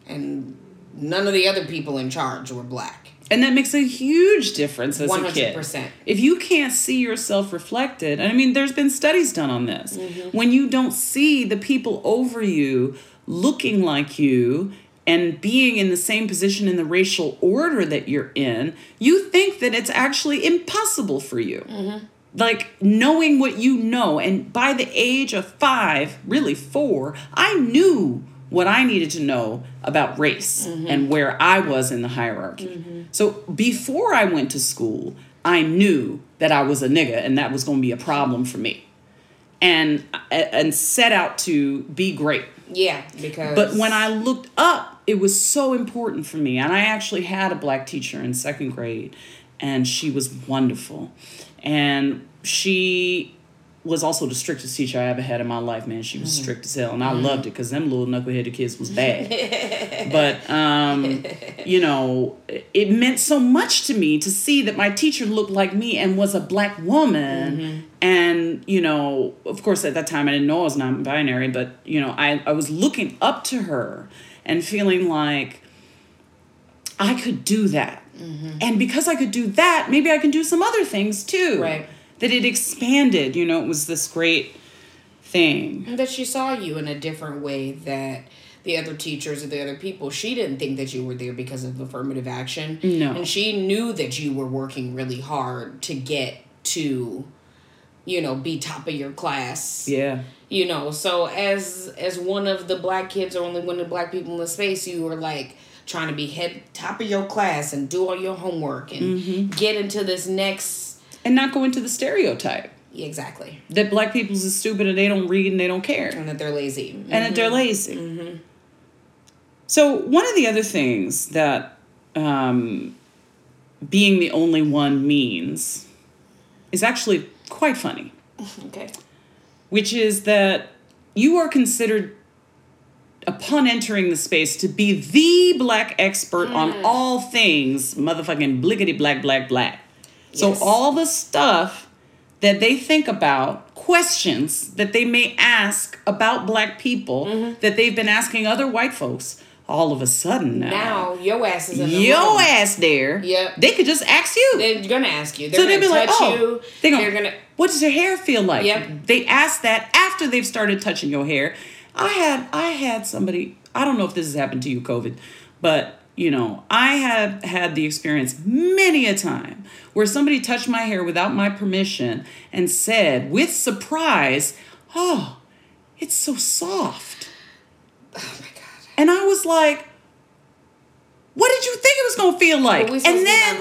And none of the other people in charge were black. And that makes a huge difference as a kid. 100%. If you can't see yourself reflected, and I mean, there's been studies done on this. Mm-hmm. When you don't see the people over you looking like you and being in the same position in the racial order that you're in, you think that it's actually impossible for you. Mm-hmm. Like knowing what you know. And by the age of five, really four, I knew what I needed to know about race mm-hmm. and where I was in the hierarchy. Mm-hmm. So before I went to school, I knew that I was a nigga and that was going to be a problem for me. And and set out to be great. Yeah, because But when I looked up, it was so important for me. And I actually had a black teacher in second grade, and she was wonderful. And she was also the strictest teacher I ever had in my life, man. She was mm. strict as hell. And I mm. loved it because them little knuckleheaded kids was bad. but, um, you know, it meant so much to me to see that my teacher looked like me and was a black woman. Mm-hmm. And, you know, of course, at that time I didn't know I was non binary, but, you know, I, I was looking up to her and feeling like I could do that. Mm-hmm. And because I could do that, maybe I can do some other things too. Right. That it expanded, you know, it was this great thing. And that she saw you in a different way that the other teachers or the other people she didn't think that you were there because of affirmative action No. and she knew that you were working really hard to get to you know be top of your class. Yeah. you know so as as one of the black kids or only one of the black people in the space you were like trying to be head top of your class and do all your homework and mm-hmm. get into this next And not go into the stereotype. Exactly. That black people's is stupid and they don't read and they don't care. and that they're lazy. And that they're mm-hmm. lazy. Mm-hmm. So one of the other things that um, being the only one means is actually quite funny, okay. Which is that you are considered upon entering the space to be the black expert on mm. all things motherfucking blickety black black black. So all the stuff that they think about, questions that they may ask about black people mm-hmm. that they've been asking other white folks, all of a sudden now, now your ass is in the your room. ass there, Yep. they could just ask you. They're gonna ask you. They're so they'd gonna be like, oh, you. they They're gonna, gonna. what does your hair feel like? Yep. They ask that after they've started touching your hair. I had I had somebody, I don't know if this has happened to you, COVID, but you know, I have had the experience many a time where somebody touched my hair without my permission and said with surprise, Oh, it's so soft. Oh. And I was like, What did you think it was gonna feel like. And to then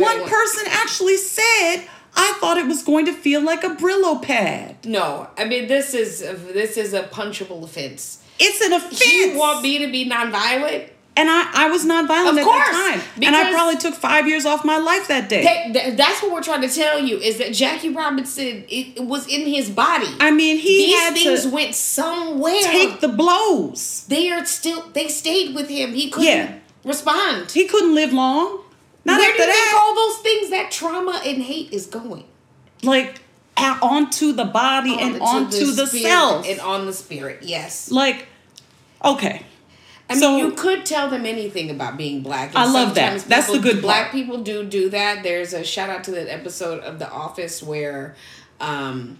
one wants- person actually said, "I thought it was going to feel like a Brillo pad." No, I mean this is this is a punchable offense. It's an offense. You want me to be nonviolent? And I, I was nonviolent Of at course, that time, and I probably took five years off my life that day. That, that- that's what we're trying to tell you is that Jackie Robinson it, it was in his body. I mean, he These had things went somewhere. take the blows. they are still they stayed with him. He couldn't Yeah. respond. He couldn't live long. Not Where after do you think that. all those things that trauma and hate is going? like onto the body and onto the, spirit self. and on the spirit. Yes. like, okay. I mean, you could tell them anything about being black. and I love that. sometimes That's the good Black part. people do do that. There's a shout out to that episode of The Office where, um,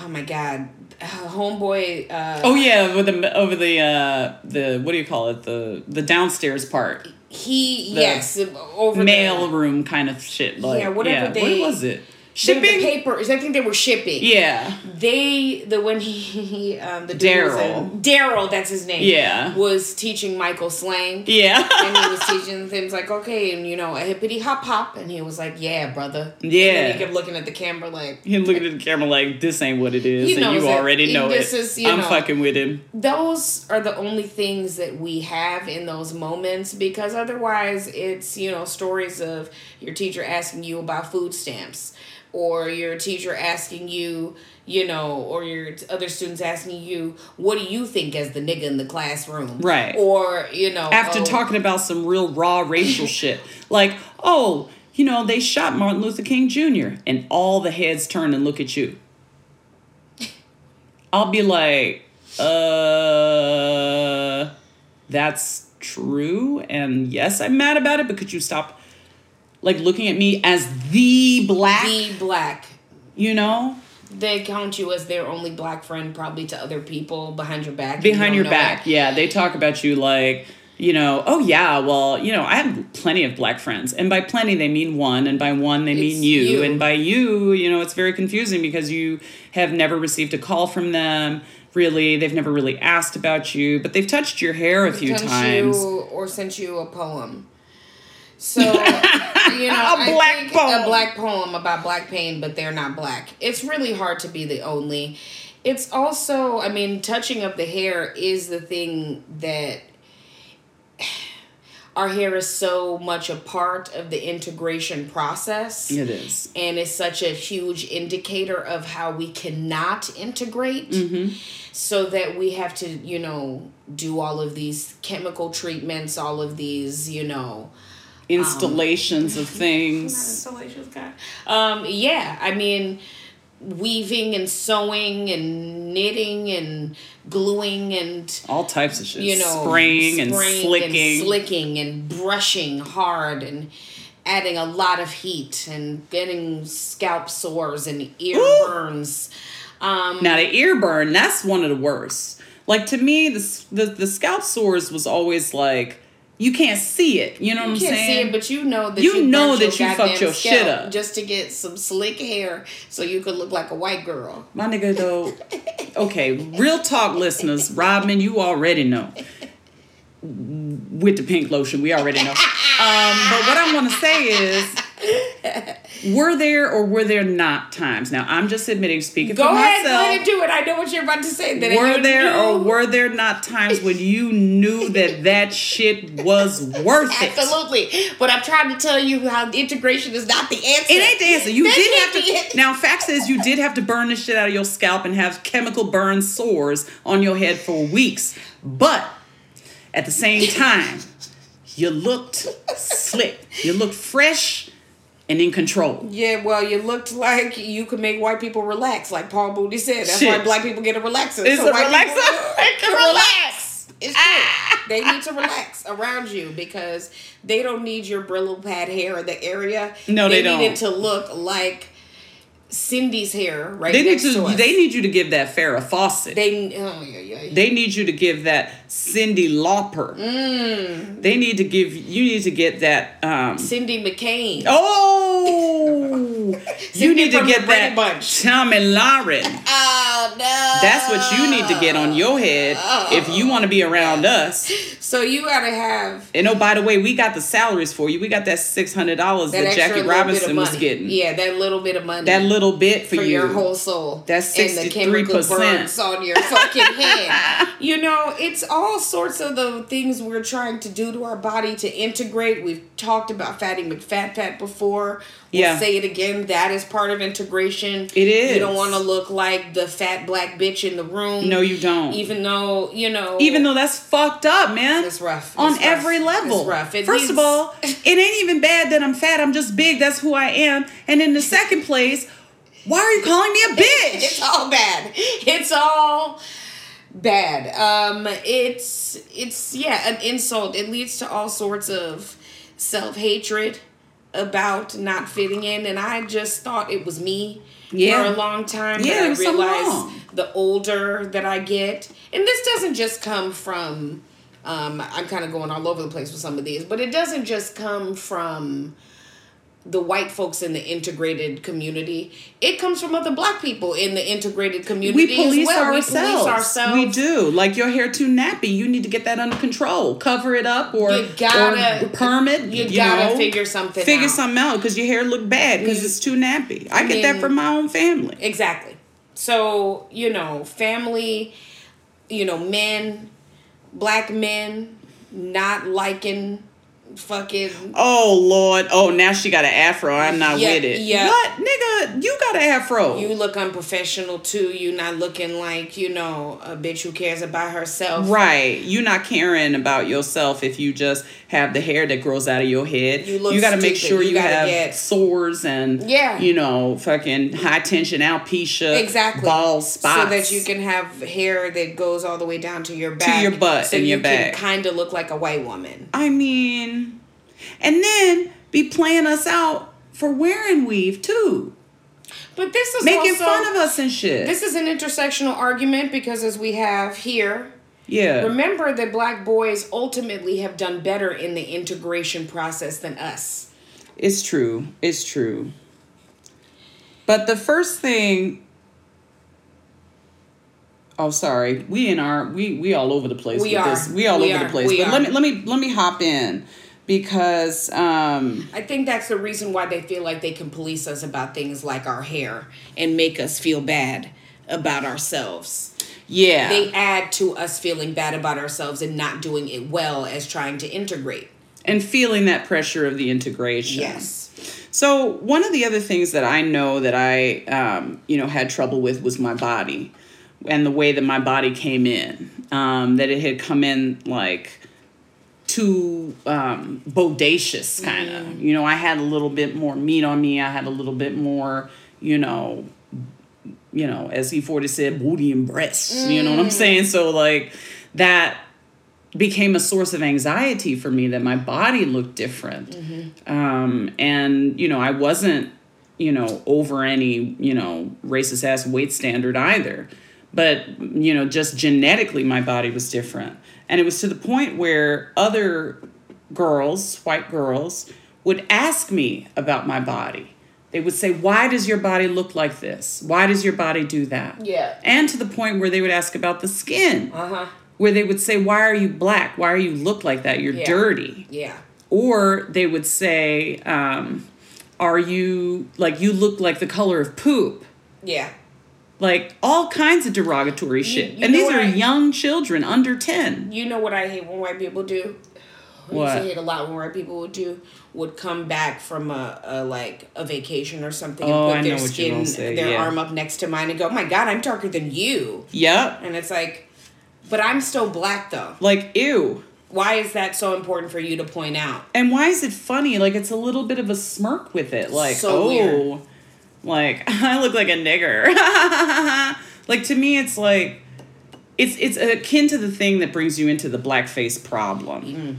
oh my god, homeboy. Uh, Oh yeah, over the over the uh the what do you call it the the downstairs part he the yes over mail the, room kind of shit like Yeah, whatever they- what was it the, the shipping papers. I think they were shipping. yeah They the when he, he um the Darryl. Darryl that's his name Yeah. was teaching Michael slang. yeah and he was teaching things like, okay, and you know, a hippity hop hop, and he was like, yeah, brother. Yeah. And then he kept looking at the camera like, him looking at the camera like this ain't what it is He and you already He- know this it is, you i'm know- fucking with him those are the only things that we have in those moments because otherwise it's, you know, stories of your teacher asking you about food stamps or your teacher asking you, you know, or your other students asking you, what do you think as the nigga in the classroom? Right. Or, you know, after oh, talking about some real raw racial shit like oh you know they shot martin luther king jr and all the heads turn and look at you i'll be like uh that's true and yes i'm mad about it but could you stop like looking at me as the black be black. you know They count you as their only black friend, probably to other people behind your back. behind you your back. it. Yeah, they talk about you like, you know, oh yeah, well, you know, I have plenty of black friends. And by plenty they mean one, and by one they mean you. you. And by you, you know, it's very confusing because you have never received a call from them. Really, they've never really asked about you, but they've touched your hair a few times. or sent you a poem. So you know, I black poem. a black poem about black pain, but they're not black. It's really hard to be the only. It's also, I mean, touching up the hair is the thing that our hair is so much a part of the integration process. It is. and it's such a huge indicator of how we cannot integrate Mm-hmm. so that we have to you know do all of these chemical treatments all of these you know Installations of things. installations guy um yeah i mean weaving and sewing and knitting and gluing and All types of shit. you know spraying, and slicking. and slicking and brushing hard and adding a lot of heat and getting scalp sores and ear Ooh. burns um Now the ear burn, that's one of the worst. Like to me, the the, the scalp sores was always like you can't see it. You know what you I'm can't saying? see it, but you know that You you, know that you fucked your shit up. just to get some slick hair so you could look like a white girl. My nigga though, okay, real talk listeners, Rodman, you already know. With the pink lotion, we already know. Um, but what I want to say is, were there or were there not times? Now I'm just admitting, speaking Go for ahead, go myself. ahead do it. I know what you're about to say. That were there or were there not times when you knew that that shit was worth it? Absolutely. But I'm trying to tell you how integration is not the answer. It ain't the answer. You That did have to. Now, fact is, you did have to burn the shit out of your scalp and have chemical burn sores on your head for weeks. But at the same time, you looked slick. You looked fresh and in control. Yeah, well, you looked like you could make white people relax, like Paul Mooney said. That's Shit. why black people get a relaxer. It's so a white relaxer. people They can relax. It's true. Ah. they need to relax around you because they don't need your Brillo pad hair in the area. No, they need don't. Need it to look like Cindy's hair right They need to. to us. they need you to give that Farrah Fawcett. They, They oh yeah yeah. need you to give that Cyndi Lauper. Mm. They need to give. You need to get that. Um, Cindy McCain. oh, you need to get that Bunch. Tomi Lahren. Oh no. That's what you need to get on your head if you want to be around us. So you gotta have And oh, by the way, we got the salaries for you. We got that six hundred dollars that that, Jackie little bit of Robinson was getting. Yeah, that little bit of money. That little bit for, for you. your whole soul. That's chemical 63%. on your fucking head. You know, it's all sorts of the things we're trying to do to our body to integrate. We've talked about fatty McFat fat before. We'll Yeah. say it again. That is part of integration. It is. You don't want to look like the fat black bitch in the room. no, you don't. Even though you know. even though that's fucked up, man. It's rough. on rough. every level. It's rough. It First of all, it ain't even bad that I'm fat. I'm just big. That's who I am. And in the second place, why are you calling me a bitch? it's all bad. It's all bad. Um, it's it's yeah, an insult. It leads to all sorts of self hatred about not fitting in, and I just thought it was me Yeah. for a long time. Yeah, I something realized the older that I get, and this doesn't just come from. Um, I'm kind of going all over the place with some of these, but it doesn't just come from the white folks in the integrated community. It comes from other black people in the integrated community We police, as well. ourselves. We police ourselves. We do. Like your hair too nappy. You need to get that under control. Cover it up or, You gotta- or perm it. You, You, gotta know, figure something figure out. something out because your hair look bad because mm. it's too nappy. I, I get that from my own family. Exactly. So, you know, family, you know, men, black men not liking fucking Oh Lord! Oh, now she got an afro. I'm not Yeah, with it. yeah. What, nigga? You got an afro. you look unprofessional too. You not looking like, you know, a bitch who cares about herself. Right. You're not caring about yourself if you just have the hair that grows out of your head. You look got to make sure You you, have get- sores and Yeah. you know, fucking high tension alopecia, Exactly. bald spots, So that you can have hair that goes all the way down to your back. to your butt so and you your back. can kind of look like a white woman. I mean, and then be playing us out for wearing weave too, But this is making also, fun of us and shit. This is an intersectional argument because as we have here, yeah. remember that black boys ultimately have done better in the integration process than us. It's true. It's true. But the first thing Oh, sorry. We in our we we all over the place We with are. this. We all We over are. the place. We but are. let me let me let me hop in because um I think that's the reason why they feel like they can police us about things like our hair and make us feel bad about ourselves. Yeah. They add to us feeling bad about ourselves and not doing it well as trying to integrate. and feeling that pressure of the integration. Yes. So one of the other things that I know that I, um, you know, had trouble with was my body, and the way that my body came in. Um, that it had come in like too um, bodacious, kind of. You know, I had a little bit more meat on me. I had a little bit more, you know, you know, as he forty said, booty and breasts. You know what I'm saying? So like that became a source of anxiety for me that my body looked different. Um, and, you know, I wasn't, you know, over any, you know, racist ass weight standard either. But, you know, just genetically, my body was different. And it was to the point where other girls, white girls, would ask me about my body. They would say, Why does your body look like this? Why does your body do that? Yeah. And to the point where they would ask about the skin Uh huh. where they would say, Why are you black? Why are you look like that? You're Yeah. dirty. Yeah. Or they would say, um, Are you like you look like the color of poop? Yeah. Like all kinds of derogatory shit. you and these are I- young children under 10. You know what I hate when white people do? I What? used to hate a lot when white people would do would come back from a, a like a vacation or something and Oh, put I their know what you're skin say, their yeah. arm up next to mine and go, oh my god, I'm darker than you. Yep. And it's like, but I'm still black though. Like, ew. Why is that so important for you to point out? And why is it funny? Like it's a little bit of a smirk with it. Like, So oh, weird. like I look like a nigger. like to me, it's like it's it's akin to the thing that brings you into the blackface problem. Mm.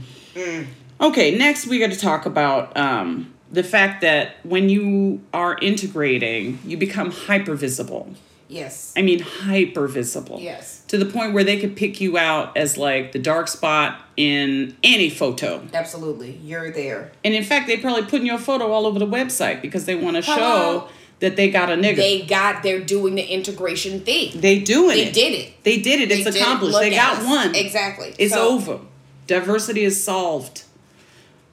Okay, next we got to talk about um, the fact that when you are integrating, you become hyper visible. Yes. I mean, hyper visible. Yes. To the point where they could pick you out as like the dark spot in any photo. Absolutely. You're there. And in fact, they probably putting your photo all over the website because they want to show that they got a nigga. They, They got they're doing the integration thing. doing They it. it. They did it. They it's did it. It's accomplished. Look They got us. one. Exactly. It's So- over. Diversity is solved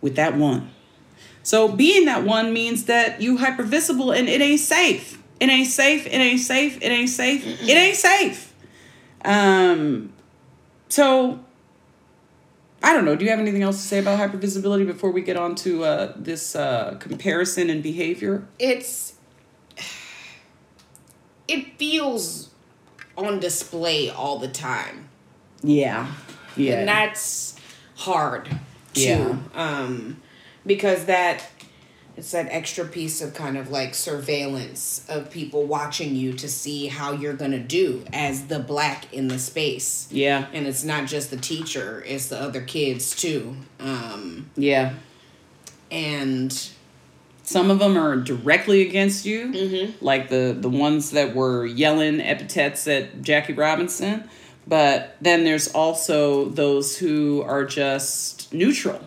with that one. So being that one means that you hyper visible and it ain't safe. It ain't safe. It ain't safe. It ain't safe. It ain't safe. Um. So. I don't know. Do you have anything else to say about hypervisibility before we get on to uh, this uh, comparison and behavior? it's it feels on display all the time. Yeah. Yeah. And that's hard too. Yeah. um because that it's that extra piece of kind of like surveillance of people watching you to see how you're going to do as the black in the space. yeah. And it's not just the teacher, it's the other kids too. Um Yeah. and Some of them are directly against you, Mm-hmm. like the the ones that were yelling epithets at Jackie Robinson. But then there's also those who are just neutral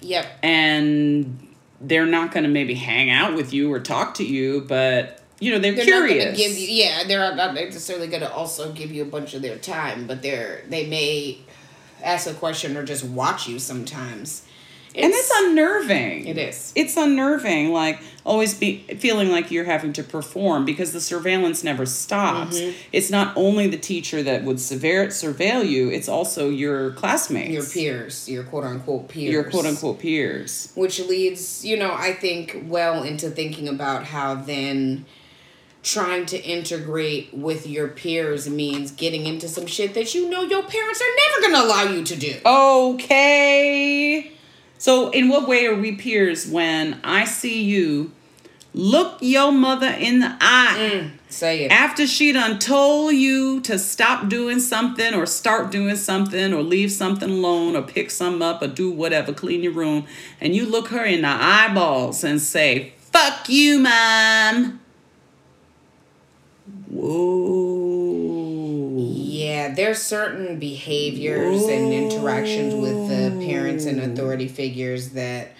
yep, and they're not going to maybe hang out with you or talk to you, but you know they're, they're curious. not give you yeah, they're not necessarily going to also give you a bunch of their time, but they're they may ask a question or just watch you sometimes. And it's unnerving. It is. It's unnerving, like always be feeling like you're having to perform because the surveillance never stops. Mm-hmm. It's not only the teacher that would severe, surveil you; it's also your classmates, your peers, your quote unquote peers. your quote unquote peers. Which leads, you know, I think well into thinking about how then trying to integrate with your peers means getting into some shit that you know your parents are never going to allow you to do. Okay. So, in what way are we peers when I see you look your mother in the eye? Mm, say it. after she done told you to stop doing something or start doing something or leave something alone or pick something up or do whatever, clean your room, and you look her in the eyeballs and say, fuck you, mom. Whoa. Yeah, there's certain behaviors and interactions with the parents and authority figures that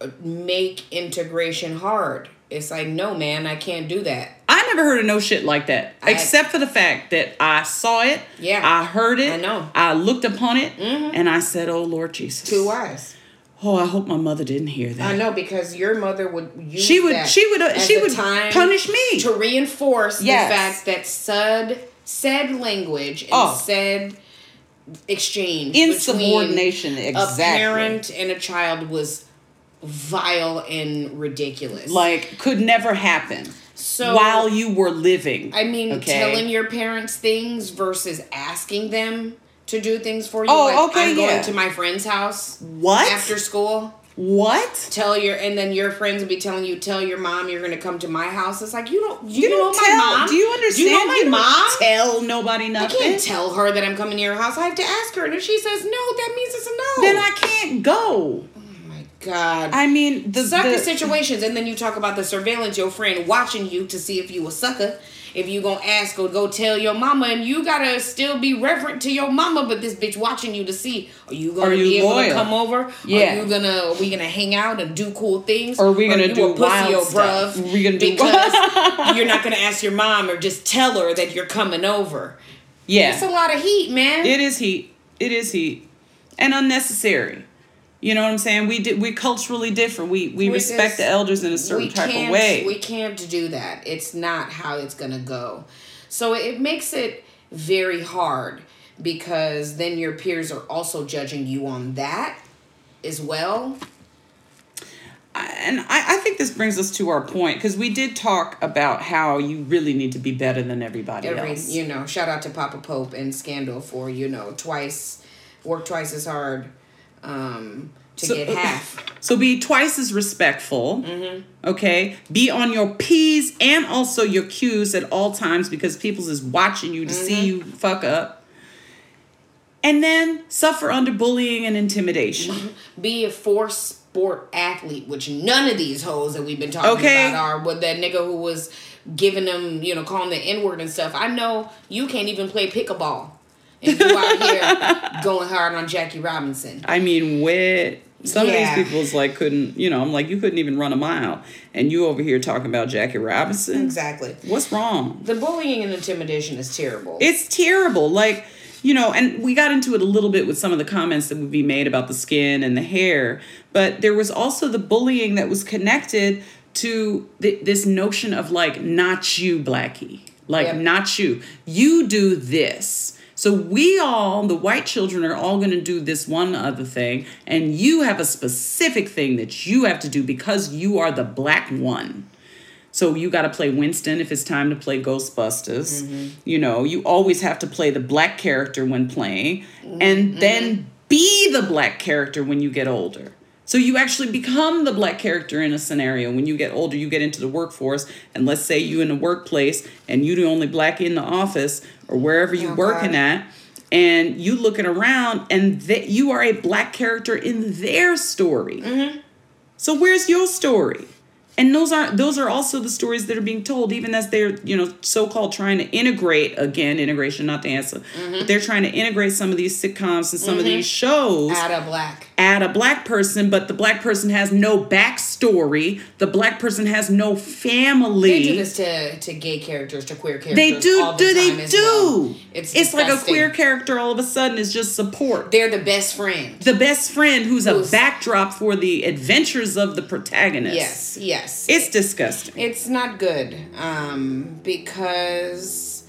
uh, make integration hard. It's like, no, man, I can't do that. I never heard of no shit like that, I- except for the fact that I saw it. Yeah. I heard it. I know. I looked upon it, and I said, "Oh Lord Jesus." Too wise. Oh, I hope my mother didn't hear that. I know because your mother would She would- she would, uh, she would punish me. to reinforce Yes. the fact that said said language and Oh. said exchange Insubordination, exactly. a parent and a child was vile and ridiculous. like could never happen So- while you were living. I mean, okay? telling your parents things versus asking them to do things for you. Oh, like, okay, I'm going yeah. to my friend's house what after school. What? Tell your and then your friends will be telling you tell your mom you're gonna come to my house. It's like you don't you, you don't my tell. mom? Do you understand? Do you know my You don't mom? tell nobody nothing. i can't tell her that i'm coming to your house. I have to ask her. And if she says no that means it's a no. Then i can't go. Oh my god. I mean the, sucker the situations. And then you talk about the surveillance your friend watching you to see if you a sucker if you gonna ask or go tell your mama and you gotta still be reverent to your mama but this bitch watching you to see are you gonna Are you be able loyal? to come over? Yeah. are you gonna are we gonna hang out and do cool things? Or are we gonna you do a pussy wild or stuff? bruv? We gonna do- because you're not gonna ask your mom or just tell her that you're coming over. Yeah. It's a lot of heat man. It is heat. It is heat. And unnecessary you know what i'm saying we did we culturally different we we We respect just- the elders in a certain type of way We can't do that. It's not how it's gonna go. So it makes it very hard because then your peers are also judging you on that as well. and I, I think this brings us to our point because we did talk about how you really need to be better than everybody Every else. you know, shout out to Papa Pope and Scandal for you know twice work twice as hard um, to So- get half. So be twice as respectful. Mm-hmm. Okay. Be on your P's and also your Q's at all times because people's is watching you to Mm-hmm. see you fuck up. And then suffer under bullying and intimidation. Be a force sport athlete, which none of these hoes that we've been talking Okay. about are. With that nigga who was giving them, you know, calling the N word and stuff. I know you can't even play pickleball. And you out here going hard on Jackie Robinson. I mean, where some Yeah. of these people's like couldn't, you know, I'm like, you couldn't even run a mile, and you over here talking about Jackie Robinson. Exactly. What's wrong? The bullying and intimidation is terrible. It's terrible. Like, you know, and we got into it a little bit with some of the comments that would be made about the skin and the hair, but there was also the bullying that was connected to th- this notion of like, not you, Blackie. Like, Yep. not you. You do this. So we all, the white children, are all going to do this one other thing, and you have a specific thing that you have to do because you are the black one. So you got to play Winston if it's time to play Ghostbusters. Mm-hmm. You know, you always have to play the black character when playing, and then mm-hmm. be the black character when you get older. So you actually become the black character in a scenario when you get older. You get into the workforce, and let's say you in the workplace, and you the only black in the office or wherever you Oh, working God. at, and you looking around, and that you are a black character in their story. Mm-hmm. So where's your story? And those are those are also the stories that are being told, even as they're you know so called trying to integrate again integration, not the answer, mm-hmm. but they're trying to integrate some of these sitcoms and some of mm-hmm. these shows Out of black. Add a black person, but the black person has no backstory. The black person has no family. They do this to, to gay characters, to queer characters. They do. the Do they do? well. It's it's like a queer character all of a sudden is just support. They're the best friend. the best friend who's a backdrop for the adventures of the protagonist. Yes, yes. It's disgusting. It's not good um, because,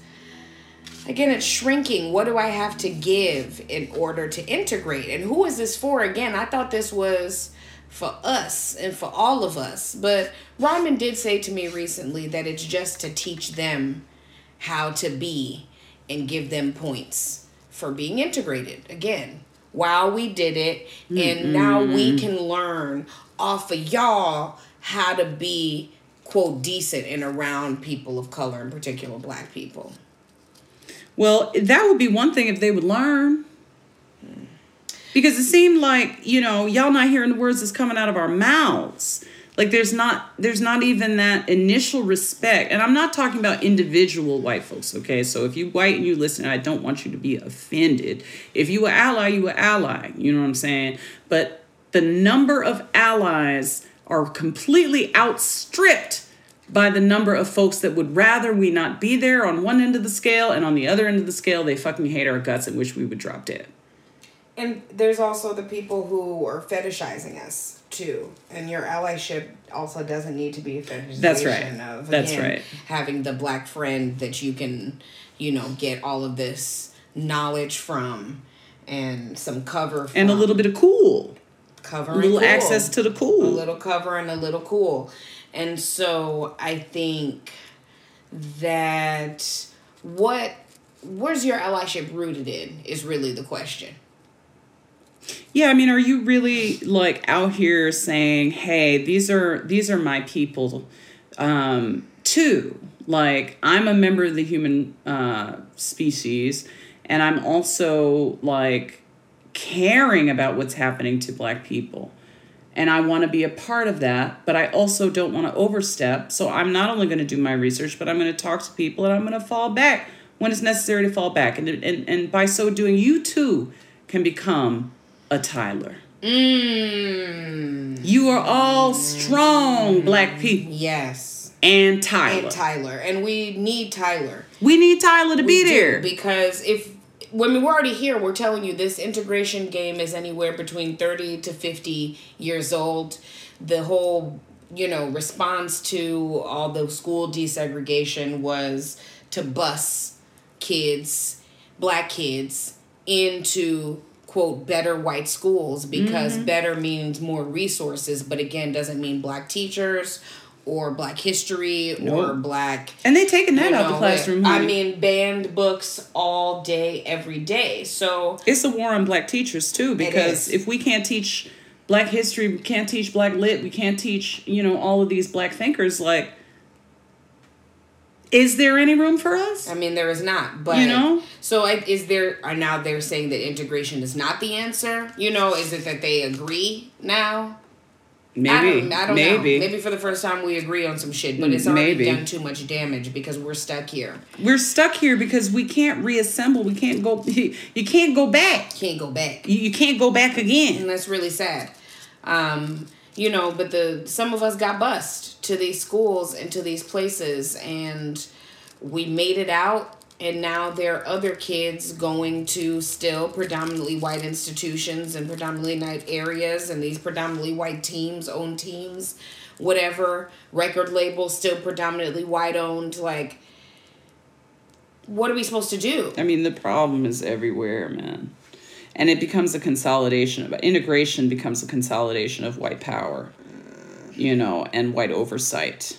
again, it's shrinking. What do I have to give in order to integrate? And who is this for? Again, I thought this was for us and for all of us. But Rodman did say to me recently that it's just to teach them how to be and give them points for being integrated. Again, while we did it, and now we can learn off of y'all how to be quote decent and around people of color, in particular black people. Well, that would be one thing if they would learn. Because it seemed like, you know, y'all not hearing the words that's coming out of our mouths. Like there's not there's not even that initial respect. And I'm not talking about individual white folks, okay? So if you white and you listen, I don't want you to be offended. If you an ally, you an ally. You know what I'm saying? But the number of allies are completely outstripped by the number of folks that would rather we not be there on one end of the scale and on the other end of the scale they fucking hate our guts and wish we would drop dead. And there's also the people who are fetishizing us too. And your allyship also doesn't need to be a fetishization That's right. of That's again, right. having the black friend that you can, you know, get all of this knowledge from and some cover from. And a little bit of cool. cover A little and cool. access to the cool. a little cover and a little cool. And so I think that what where's your allyship rooted in is really the question. Yeah, I mean, are you really like out here saying, "Hey, these are these are my people," um, too? Like, I'm a member of the human uh, species, and I'm also like caring about what's happening to Black people, and I want to be a part of that. But I also don't want to overstep. So I'm not only going to do my research, but I'm going to talk to people, and I'm going to fall back when it's necessary to fall back, and and and by so doing, you too can become a Tyler. Mm. You are all strong black people Yes. and Tyler. And Tyler. And we need Tyler. we need Tyler to be We do, there. because if when we're already here, we're telling you this integration game is anywhere between 30 to 50 years old. The whole, you know, response to all the school desegregation was to bus kids, black kids, into quote better white schools because Mm-hmm. better means more resources, but again doesn't mean black teachers or black history or black and they taking that you out the know, classroom. I mean, banned books all day, every day. So it's a war on black teachers too because if we can't teach black history, we can't teach black lit, we can't teach, you know, all of these black thinkers like is there any room for us? I mean, there is not. But You know? so is there? Are now they're saying that integration is not the answer? You know, is it that they agree now? Maybe. I don't, I don't maybe. know. Maybe for the first time we agree on some shit, but it's already Maybe. done too much damage because we're stuck here. We're stuck here because we can't reassemble. We can't go. You can't go back. Can't go back. You, you can't go back again. and that's really sad. Um, you know, but the some of us got bused to these schools and to these places, and we made it out. And now there are other kids going to still predominantly white institutions and predominantly white areas, and these predominantly white teams, own teams, whatever record labels still predominantly white owned. Like, what are we supposed to do? I mean, the problem is everywhere, man. And it becomes a consolidation of integration becomes a consolidation of white power, you know, and white oversight,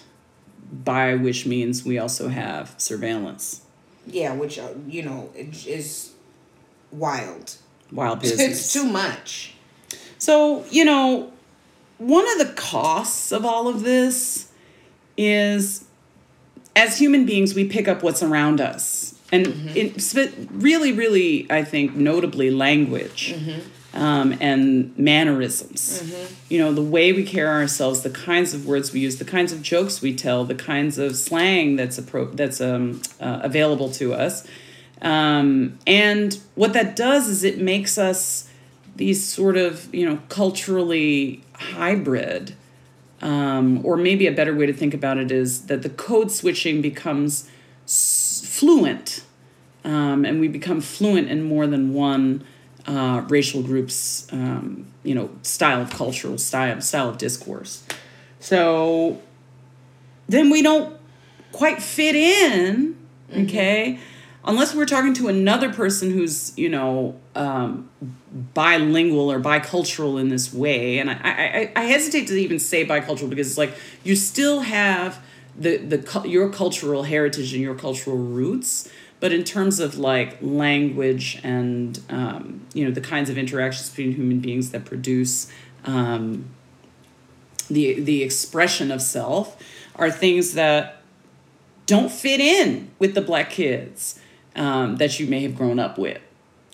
by which means we also have surveillance, Yeah, which uh, you know it is wild. wild business. It's too much. So, you know, one of the costs of all of this is as human beings, we pick up what's around us. And it, really, really, I think, notably, language um, and mannerisms. You know, the way we carry ourselves, the kinds of words we use, the kinds of jokes we tell, the kinds of slang that's, appro- that's um, uh, available to us. Um, and what that does is it makes us these sort of, you know, culturally hybrid. Um, or maybe a better way to think about it is that the code switching becomes s- fluent, um, and we become fluent in more than one uh, racial group's, um, you know, style of cultural style, style of discourse. So then we don't quite fit in, okay? Unless we're talking to another person who's, you know, um, bilingual or bicultural in this way. And I, I, I hesitate to even say bicultural because it's like you still have the, the your cultural heritage and your cultural roots. But in terms of like language and, um, you know, the kinds of interactions between human beings that produce um, the, the expression of self are things that don't fit in with the black kids um, that you may have grown up with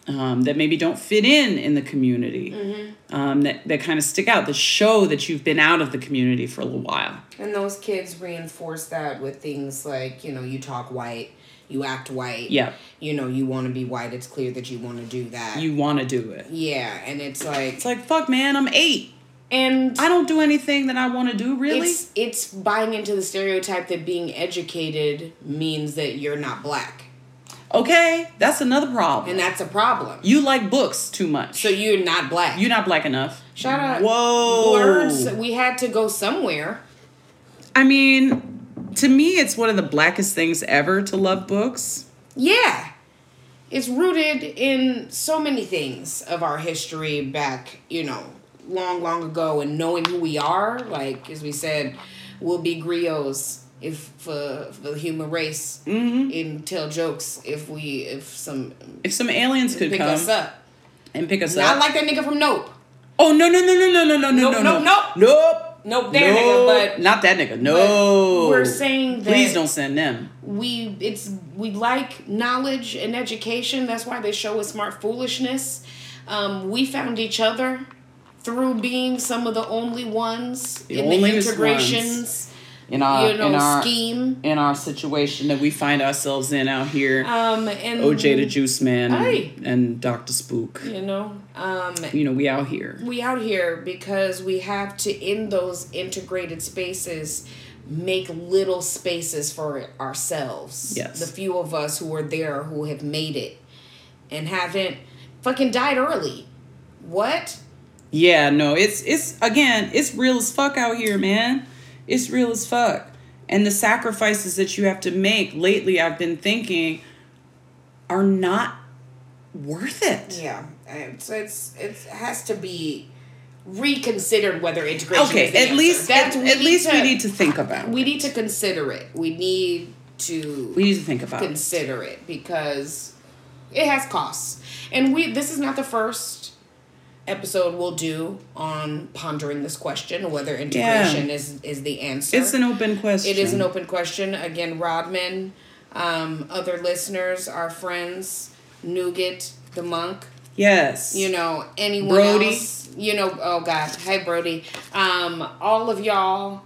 um, that maybe don't fit in in the community um, that, that kind of stick out that show that you've been out of the community for a little while. And those kids reinforce that with things like, you know, you talk white, you act white. Yeah. You know, you want to be white. It's clear that you want to do that. you want to do it yeah, and it's like, it's like fuck man i'm eight and i don't do anything that i want to do really it's it's buying into the stereotype that being educated means that you're not black, okay that's another problem and that's a problem. you like books too much So you're not black. you're not black enough Shout out. whoa Words. We had to go somewhere. i mean to me it's one of the blackest things ever to love books Yeah. It's rooted in so many things of our history back, you know, long, long ago and knowing who we are. Like, as we said, we'll be griots if for, for the human race Mm-hmm. and tell jokes if we, if some if some aliens could pick come us up. and pick us Not up Not like that nigga from Nope. Oh no no no no no no no no Nope, no nope, no nope. nope Nope, that nigga, but not that nigga. no. we're saying that please don't send them. we it's we like knowledge and education. That's why they show us smart foolishness. Um, we found each other through being some of the only ones The in the integrations in our you know in our scheme. in our situation that we find ourselves in out here. Um and OJ the Juice Man Aye. and, and Dr. Spook. You know um you know we out here. we out here because we have to in those integrated spaces make little spaces for ourselves. Yes. the few of us who are there who have made it and haven't fucking died early. What? Yeah no it's it's again it's real as fuck out here man it's real as fuck and the sacrifices that you have to make lately I've been thinking are not worth it yeah it's it's it has to be reconsidered whether integration okay is the at answer. least That's- at, at least to- we need to think about we it. need to consider it we need to we need to think about it consider it because it has costs. And we this is not the first episode we'll do on pondering this question whether integration is is the answer. it's an open question. It is an open question. Again, Rodman, um, other listeners, our friends, Nougat, the monk, yes. You know, anyone Brody. else? You know, oh God, hey Brody, um, all of y'all,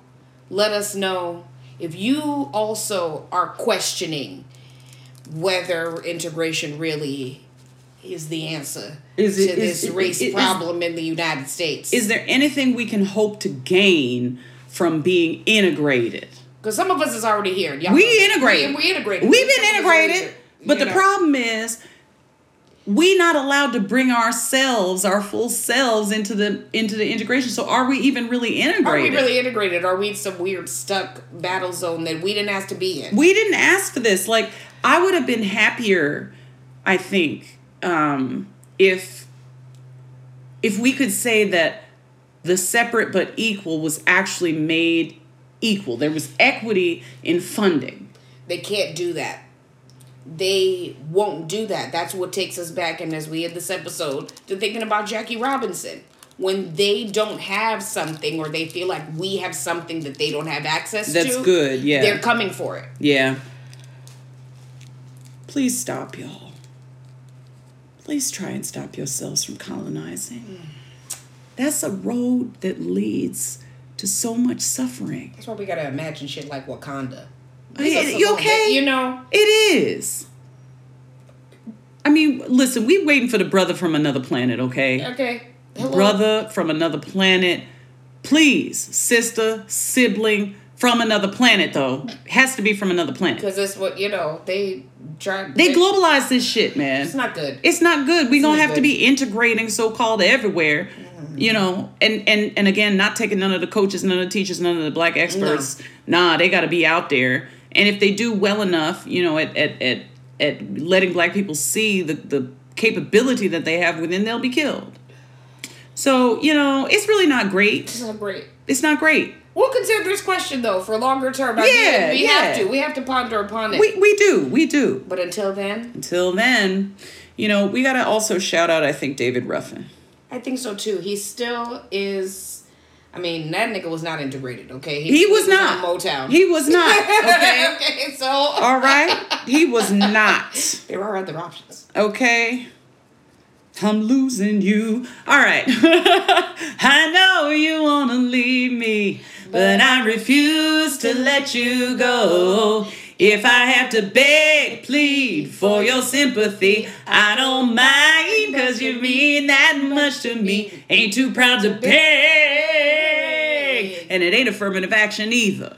let us know if you also are questioning whether integration really is the answer Is it- to is- this race is- problem in the United States. Is there anything we can hope to gain from being integrated? Because some of us is already here. Y'all We know integrated. We, we integrated. We've been integrated, but you the know. problem is we not allowed to bring ourselves, our full selves into the into the integration. So are we even really integrated? Are we really integrated? Are we in some weird stuck battle zone that we didn't ask to be in? we didn't ask for this. Like I would have been happier, I think, um, if if we could say that the separate but equal was actually made equal. There was equity in funding. They can't do that. They won't do that. That's what takes us back, and as we end this episode, to thinking about Jackie Robinson. When they don't have something, or they feel like we have something that they don't have access That's to, good, yeah. they're coming for it. Yeah. Please stop, y'all. Please try and stop yourselves from colonizing. That's a road that leads to so much suffering. That's why we gotta imagine shit like Wakanda. You okay? You know, It is. I mean, listen, we waiting for the brother from another planet, okay? okay. Hello? Brother from another planet. Please, sister, sibling from another planet, though. Has to be from another planet. because that's what you know. They try. They globalize this shit, man. It's not good. it's not good. We're gonna have to be integrating so called everywhere. Mm-hmm. You know, and and and again, not taking none of the coaches, none of the teachers, none of the black experts. Nah, they gotta be out there. And if they do well enough, you know, at at at, at letting black people see the, the capability that they have within, they'll be killed. So, you know, it's really not great. It's not great. It's not great. We'll consider this question though for longer term. I Yeah, mean, we yeah. have to. We have to ponder upon it. We we do, we do. but until then, Until then, you know, we gotta also shout out, I think, David Ruffin. I think so too. He still is. I mean, that nigga was not integrated. Okay, He was not. on Motown. He was not. Okay. okay, so All right. He was not. there are other options. Okay. I'm losing you. All right. I know you want to leave me, but I refuse to let you go. If I have to beg, plead for your sympathy, I don't mind, cause you mean that much to me. Ain't too proud to beg. And it ain't affirmative action either.